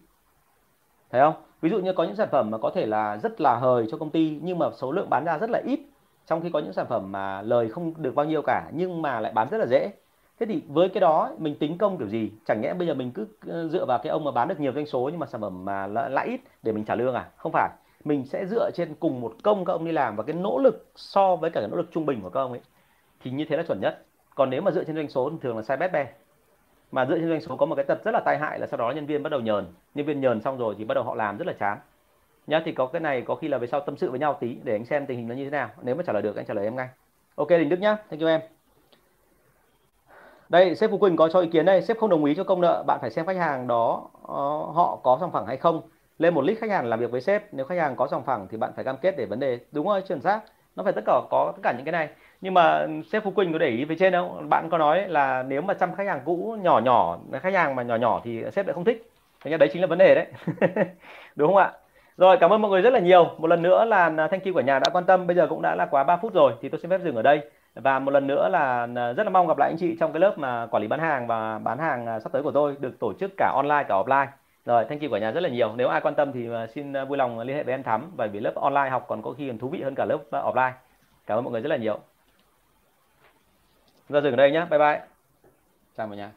thấy không? Ví dụ như có những sản phẩm mà có thể là rất là hời cho công ty, nhưng mà số lượng bán ra rất là ít, trong khi có những sản phẩm mà lời không được bao nhiêu cả, nhưng mà lại bán rất là dễ. Thế thì với cái đó, mình tính công kiểu gì? Chẳng nhẽ bây giờ mình cứ dựa vào cái ông mà bán được nhiều doanh số, nhưng mà sản phẩm mà lãi ít để mình trả lương à? Không phải. Mình sẽ dựa trên cùng một công các ông đi làm và cái nỗ lực so với cả cái nỗ lực trung bình của các ông ấy. Thì như thế là chuẩn nhất. Còn nếu mà dựa trên doanh số thì thường là sai bét bè mà dựa trên doanh số có một cái tật rất là tai hại là sau đó nhân viên bắt đầu nhờn. Nhân viên nhờn xong rồi thì bắt đầu họ làm rất là chán. Nhá, thì có cái này có khi là về sau tâm sự với nhau tí để anh xem tình hình nó như thế nào. Nếu mà trả lời được, anh trả lời em ngay. Ok, đình đức nhá. Thank you em. Đây, sếp Phú Quỳnh có cho ý kiến đây. Sếp không đồng ý cho công nợ, bạn phải xem khách hàng đó ờ, họ có sòng phẳng hay không. Lên một list khách hàng làm việc với sếp, nếu khách hàng có sòng phẳng thì bạn phải cam kết để vấn đề. Đúng rồi, chuẩn xác. Nó phải tất cả có, tất cả những cái này nhưng mà sếp Phú Quỳnh có để ý về trên đâu bạn có nói là nếu mà chăm khách hàng cũ nhỏ nhỏ, khách hàng mà nhỏ nhỏ thì sếp lại không thích. Thế nên đấy chính là vấn đề đấy. <laughs> Đúng không ạ? Rồi, cảm ơn mọi người rất là nhiều. Một lần nữa là à, Thanh Kim của nhà đã quan tâm. Bây giờ cũng đã là quá 3 phút rồi thì tôi xin phép dừng ở đây. Và một lần nữa là à, rất là mong gặp lại anh chị trong cái lớp mà quản lý bán hàng và bán hàng à, sắp tới của tôi, được tổ chức cả online, cả offline. Rồi, thank you của nhà rất là nhiều. Nếu ai quan tâm thì xin vui lòng liên hệ với anh Thắm, bởi vì lớp online học còn có khi còn thú vị hơn cả lớp offline. Cảm ơn mọi người rất là nhiều ra dừng ở đây nhé bye bye. Chào mọi nhà.